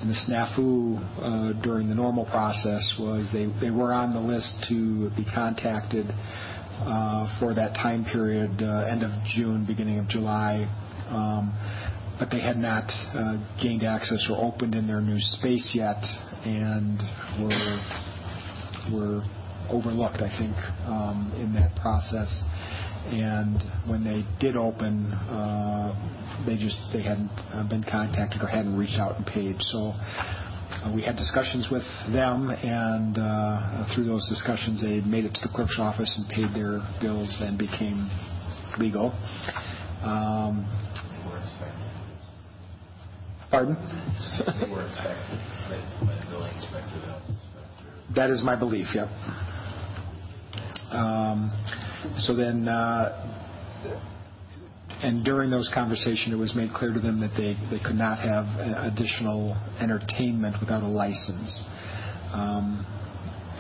and the snafu uh, during the normal process was they, they were on the list to be contacted uh, for that time period, uh, end of June, beginning of July. Um, but they had not uh, gained access or opened in their new space yet and were, were overlooked, I think, um, in that process. And when they did open, uh, they just they hadn't uh, been contacted or hadn't reached out and paid. So uh, we had discussions with them, and uh, through those discussions, they made it to the clerk's office and paid their bills and became legal. Um, Pardon? Were inspected by the building inspector, the health inspector. That is my belief, yep. Um, so then, uh, and during those conversations, it was made clear to them that they, they could not have additional entertainment without a license. Um,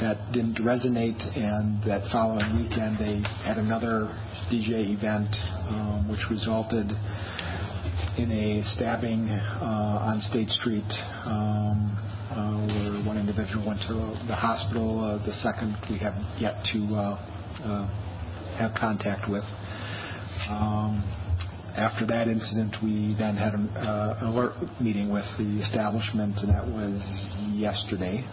that didn't resonate, and that following weekend they had another DJ event, um, which resulted in a stabbing uh, on State Street, um, where one individual went to the hospital. Uh, the second we have yet to uh, uh, have contact with. Um, after that incident, we then had an, uh, alert meeting with the establishment, and that was yesterday,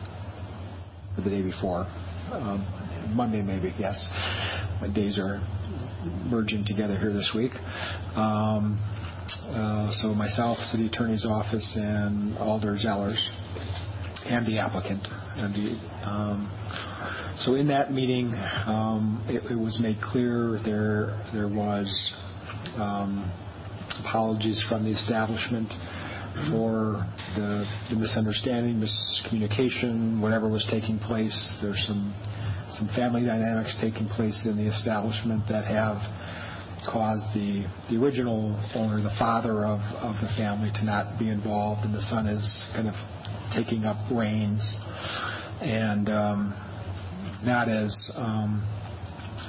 or the day before. Um, Monday, maybe, yes. My days are merging together here this week. Um, uh, so myself, city attorney's office, and Alder Zellers, and the applicant. And the, um, so in that meeting, um, it, it was made clear there there was um, apologies from the establishment for the, the misunderstanding, miscommunication, whatever was taking place. There's some some family dynamics taking place in the establishment that have caused the the original owner, the father of, of the family, to not be involved, and the son is kind of taking up reins and um, not as um,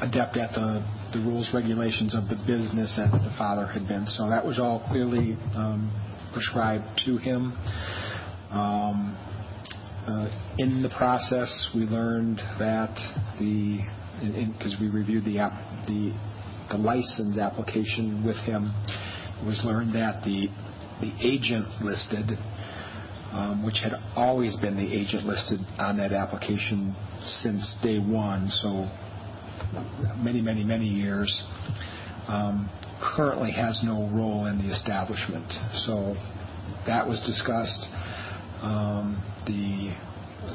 adept at the, the rules, regulations of the business as the father had been. So that was all clearly um, prescribed to him. Um, uh, in the process, we learned that the because we reviewed the, app, the the license application with him, it was learned that the the agent listed, um, which had always been the agent listed on that application since day one, so many, many, many years, um, currently has no role in the establishment. So that was discussed. Um, the,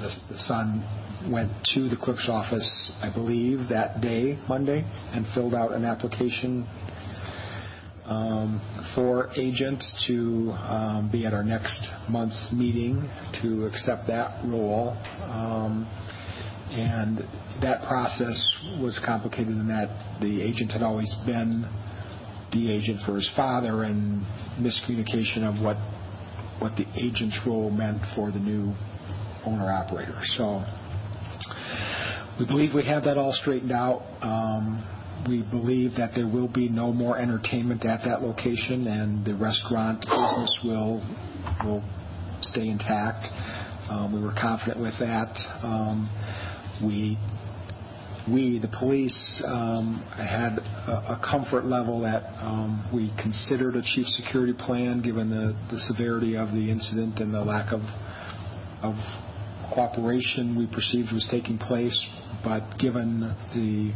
the, the son went to the clerk's office, I believe, that day, Monday, and filled out an application for agent to um, be at our next month's meeting to accept that role. Um, and that process was complicated in that the agent had always been the agent for his father and miscommunication of what what the agent's role meant for the new owner operator. So we believe we have that all straightened out. We believe that there will be no more entertainment at that location, and the restaurant business will will stay intact. Um, we were confident with that. Um, we we, the police, um, had a, a comfort level that um, we considered a chief security plan given the, the severity of the incident and the lack of of cooperation we perceived was taking place. But given the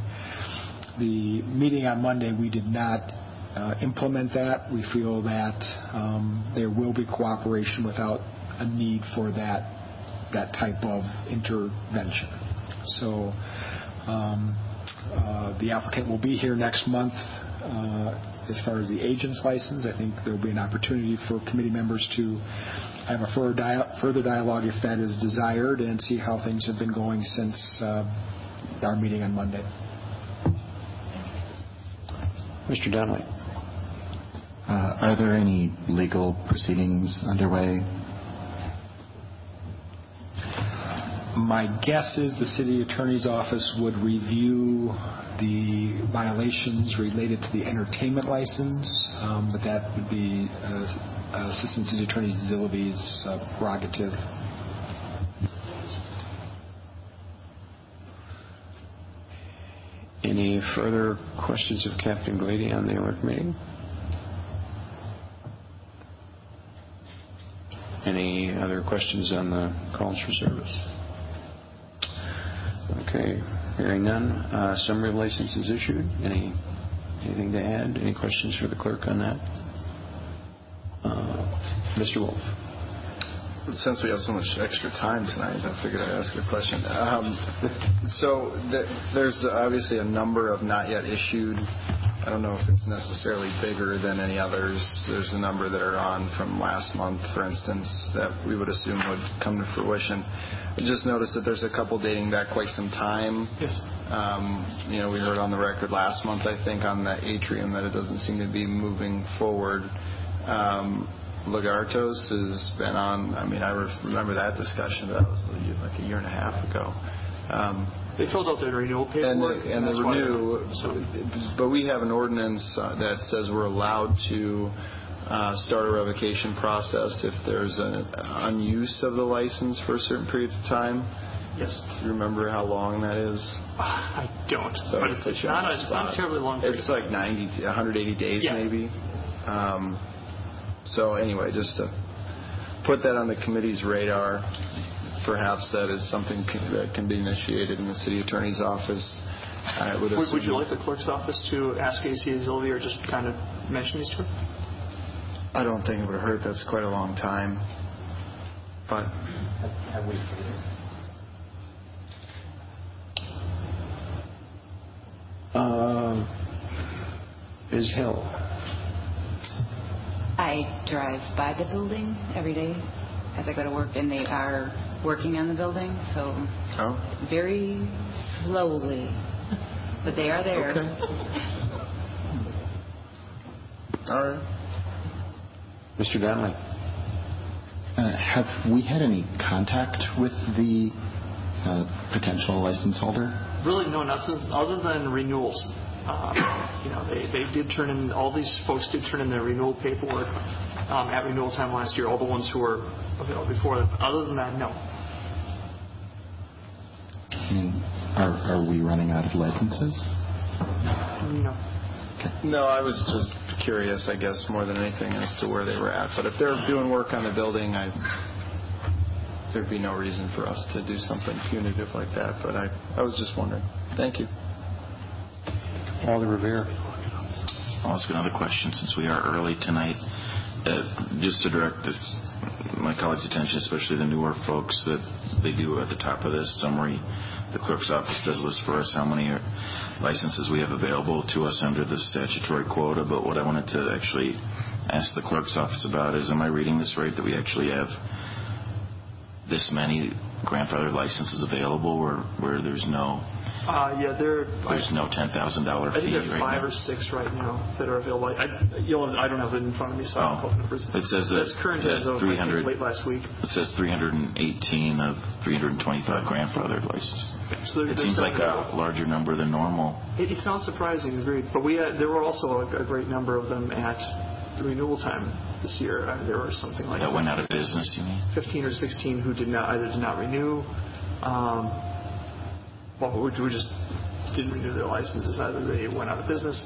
the meeting on Monday, we did not uh, implement that. We feel that um, there will be cooperation without a need for that that type of intervention. So um, uh, the applicant will be here next month. Uh, as far as the agent's license, I think there will be an opportunity for committee members to have a further, further dialogue if that is desired and see how things have been going since uh, our meeting on Monday. Mr. Donnelly. Uh, Are there any legal proceedings underway? My guess is the city attorney's office would review the violations related to the entertainment license, um, but that would be uh, Assistant City Attorney Zilavy's uh, prerogative. Any further questions of Captain Gloede on the alert meeting? Any other questions on the calls for service? Okay, hearing none. Uh, Summary of licenses issued. Any Anything to add? Any questions for the clerk on that? Uh, Mr. Wolf. Since we have so much extra time tonight, I figured I'd ask a question. Um, so th- there's obviously a number of not yet issued. I don't know if it's necessarily bigger than any others. There's a number that are on from last month, for instance, that we would assume would come to fruition. I just noticed that there's a couple dating back quite some time. Yes. Um, you know, we heard on the record last month, I think, on the atrium that it doesn't seem to be moving forward. Um, Lagartos has been on. I mean, I remember that discussion. That was like a year and a half ago. Um, They filled out their renewal paperwork. and the renew, but we have an ordinance uh, that says we're allowed to uh, start a revocation process if there's an unuse of the license for a certain period of time. Yes. Do you remember how long that is? I don't. But it's, put it's you not, a, it's not a spot. terribly long period. It's like 90, 180 days maybe. Um, so anyway, just to put that on the committee's radar, perhaps that is something that can be initiated in the city attorney's office. I would Would, would you like the clerk's office to ask AC Zilavy or just kind of mention these to her? I don't think it would hurt. That's quite a long time. But Have we Uh, Ms. Hill. I drive by the building every day as I go to work, and they are working on the building, so oh, very slowly, but they are there. Okay. all right. Mr. Donnelly. Uh, Have we had any contact with the uh, potential license holder? Really, no, not since, other than renewals. Um, You know, they, they did turn in, all these folks did turn in their renewal paperwork um, at renewal time last year, all the ones who were available before. that. Other than that, no. I mean, are are we running out of licenses? No. No, I was just curious, I guess, more than anything as to where they were at. But if they're doing work on the building, I, there'd be no reason for us to do something punitive like that. But I, I was just wondering. Thank you. Alder Verveer. I'll ask another question since we are early tonight. Uh, Just to direct my colleagues' attention, especially the newer folks, that they do at the top of this summary, the clerk's office does list for us how many licenses we have available to us under the statutory quota. But what I wanted to actually ask the clerk's office about is, am I reading this right, that we actually have this many grandfather licenses available where there's no Uh, Yeah, there, there's no $10,000 fee. I think fee there's right five now? or six right now that are available. I, I- I don't have it in front of me, so I don't have numbers. It says that That's current that as of, 300 late last week. It says 318 of 325 grandfathered licenses. So there- It seems like a larger number than normal. It, it's not surprising, agreed. But we had, there were also a, a great number of them at the renewal time this year. Uh, there were something like That went out of business, you mean? 15 or 16 who did not either did not renew, um, well, who just didn't renew their licenses. Either they went out of business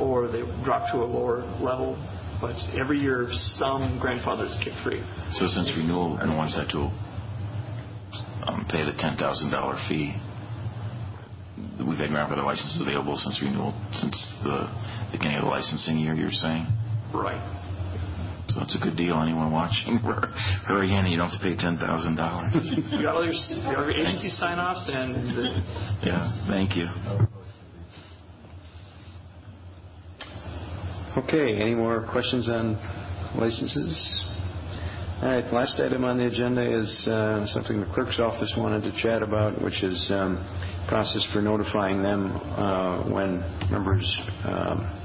or they dropped to a lower level. But every year, some grandfathers get free. So since renewal, no one's had to um, pay the $10,000 fee. We've had grandfather licenses available since renewal, since the beginning of the licensing year, you're saying? Right. So it's a good deal. Anyone watching, hurry in. You don't have to pay $10,000. You got all your, you got all your agency sign-offs and the, Yeah, thank you. Okay, any more questions on licenses? All right, last item on the agenda is uh, something the clerk's office wanted to chat about, which is um, process for notifying them uh, when members um,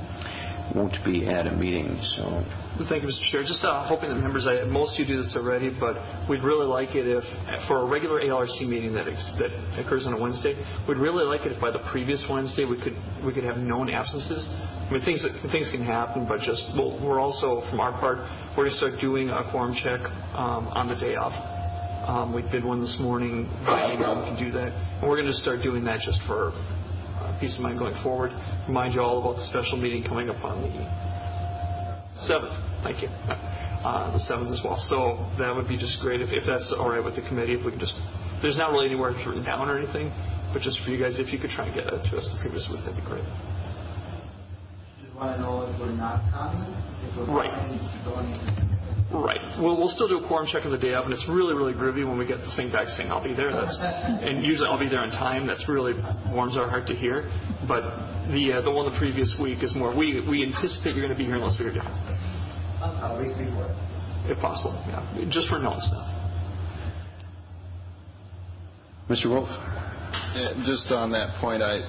won't be at a meeting, so... Thank you, Mr. Chair. Just uh, hoping that members, I, most of you do this already, but we'd really like it if, for a regular ALRC meeting that that occurs on a Wednesday, we'd really like it if by the previous Wednesday we could we could have known absences. I mean, things things can happen, but just well, we're also from our part, we're going to start doing a quorum check um, on the day off. Um, we did one this morning by email. We can do that, and we're going to start doing that just for uh, peace of mind going forward. Remind you all about the special meeting coming up on the Seventh, thank you. Uh, the seventh as well. So that would be just great if, if that's all right with the committee. If we could just, there's not really anywhere it's written down or anything, but just for you guys, if you could try and get that to us the previous week, that'd be great. Do You want to know if we're not coming? If we're Right. don't- Right. We'll, we'll still do a quorum check on the day of, and it's really, really groovy when we get the thing back saying I'll be there. That's and usually I'll be there on time. That's really warms our heart to hear. But the uh, the one the previous week is more. We we anticipate you're going to be here unless we hear different, A week before. if possible. Yeah, just for known stuff. Mr. Wolf? Yeah, Just on that point, I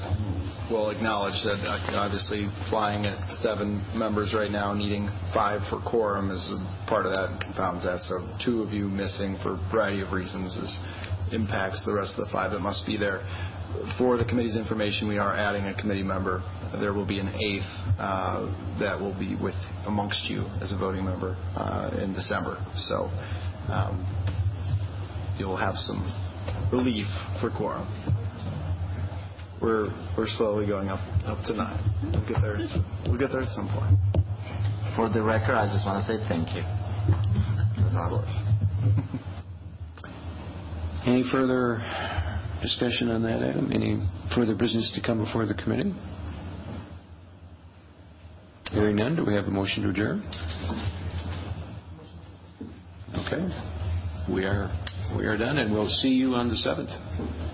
will acknowledge that uh, obviously flying at seven members right now, needing five for quorum is part of that and confounds that. So two of you missing for a variety of reasons impacts the rest of the five that must be there. For the committee's information, we are adding a committee member. There will be an eighth uh, that will be with amongst you as a voting member uh, in December. So um, you'll have some relief for quorum. We're we're slowly going up up to nine. We'll get there. at some- We'll get there at some point. For the record, I just want to say thank you. That's awesome. Any further discussion on that item? Any further business to come before the committee? Hearing none, do we have a motion to adjourn? Okay. We are, we are done, and we'll see you on the 7th.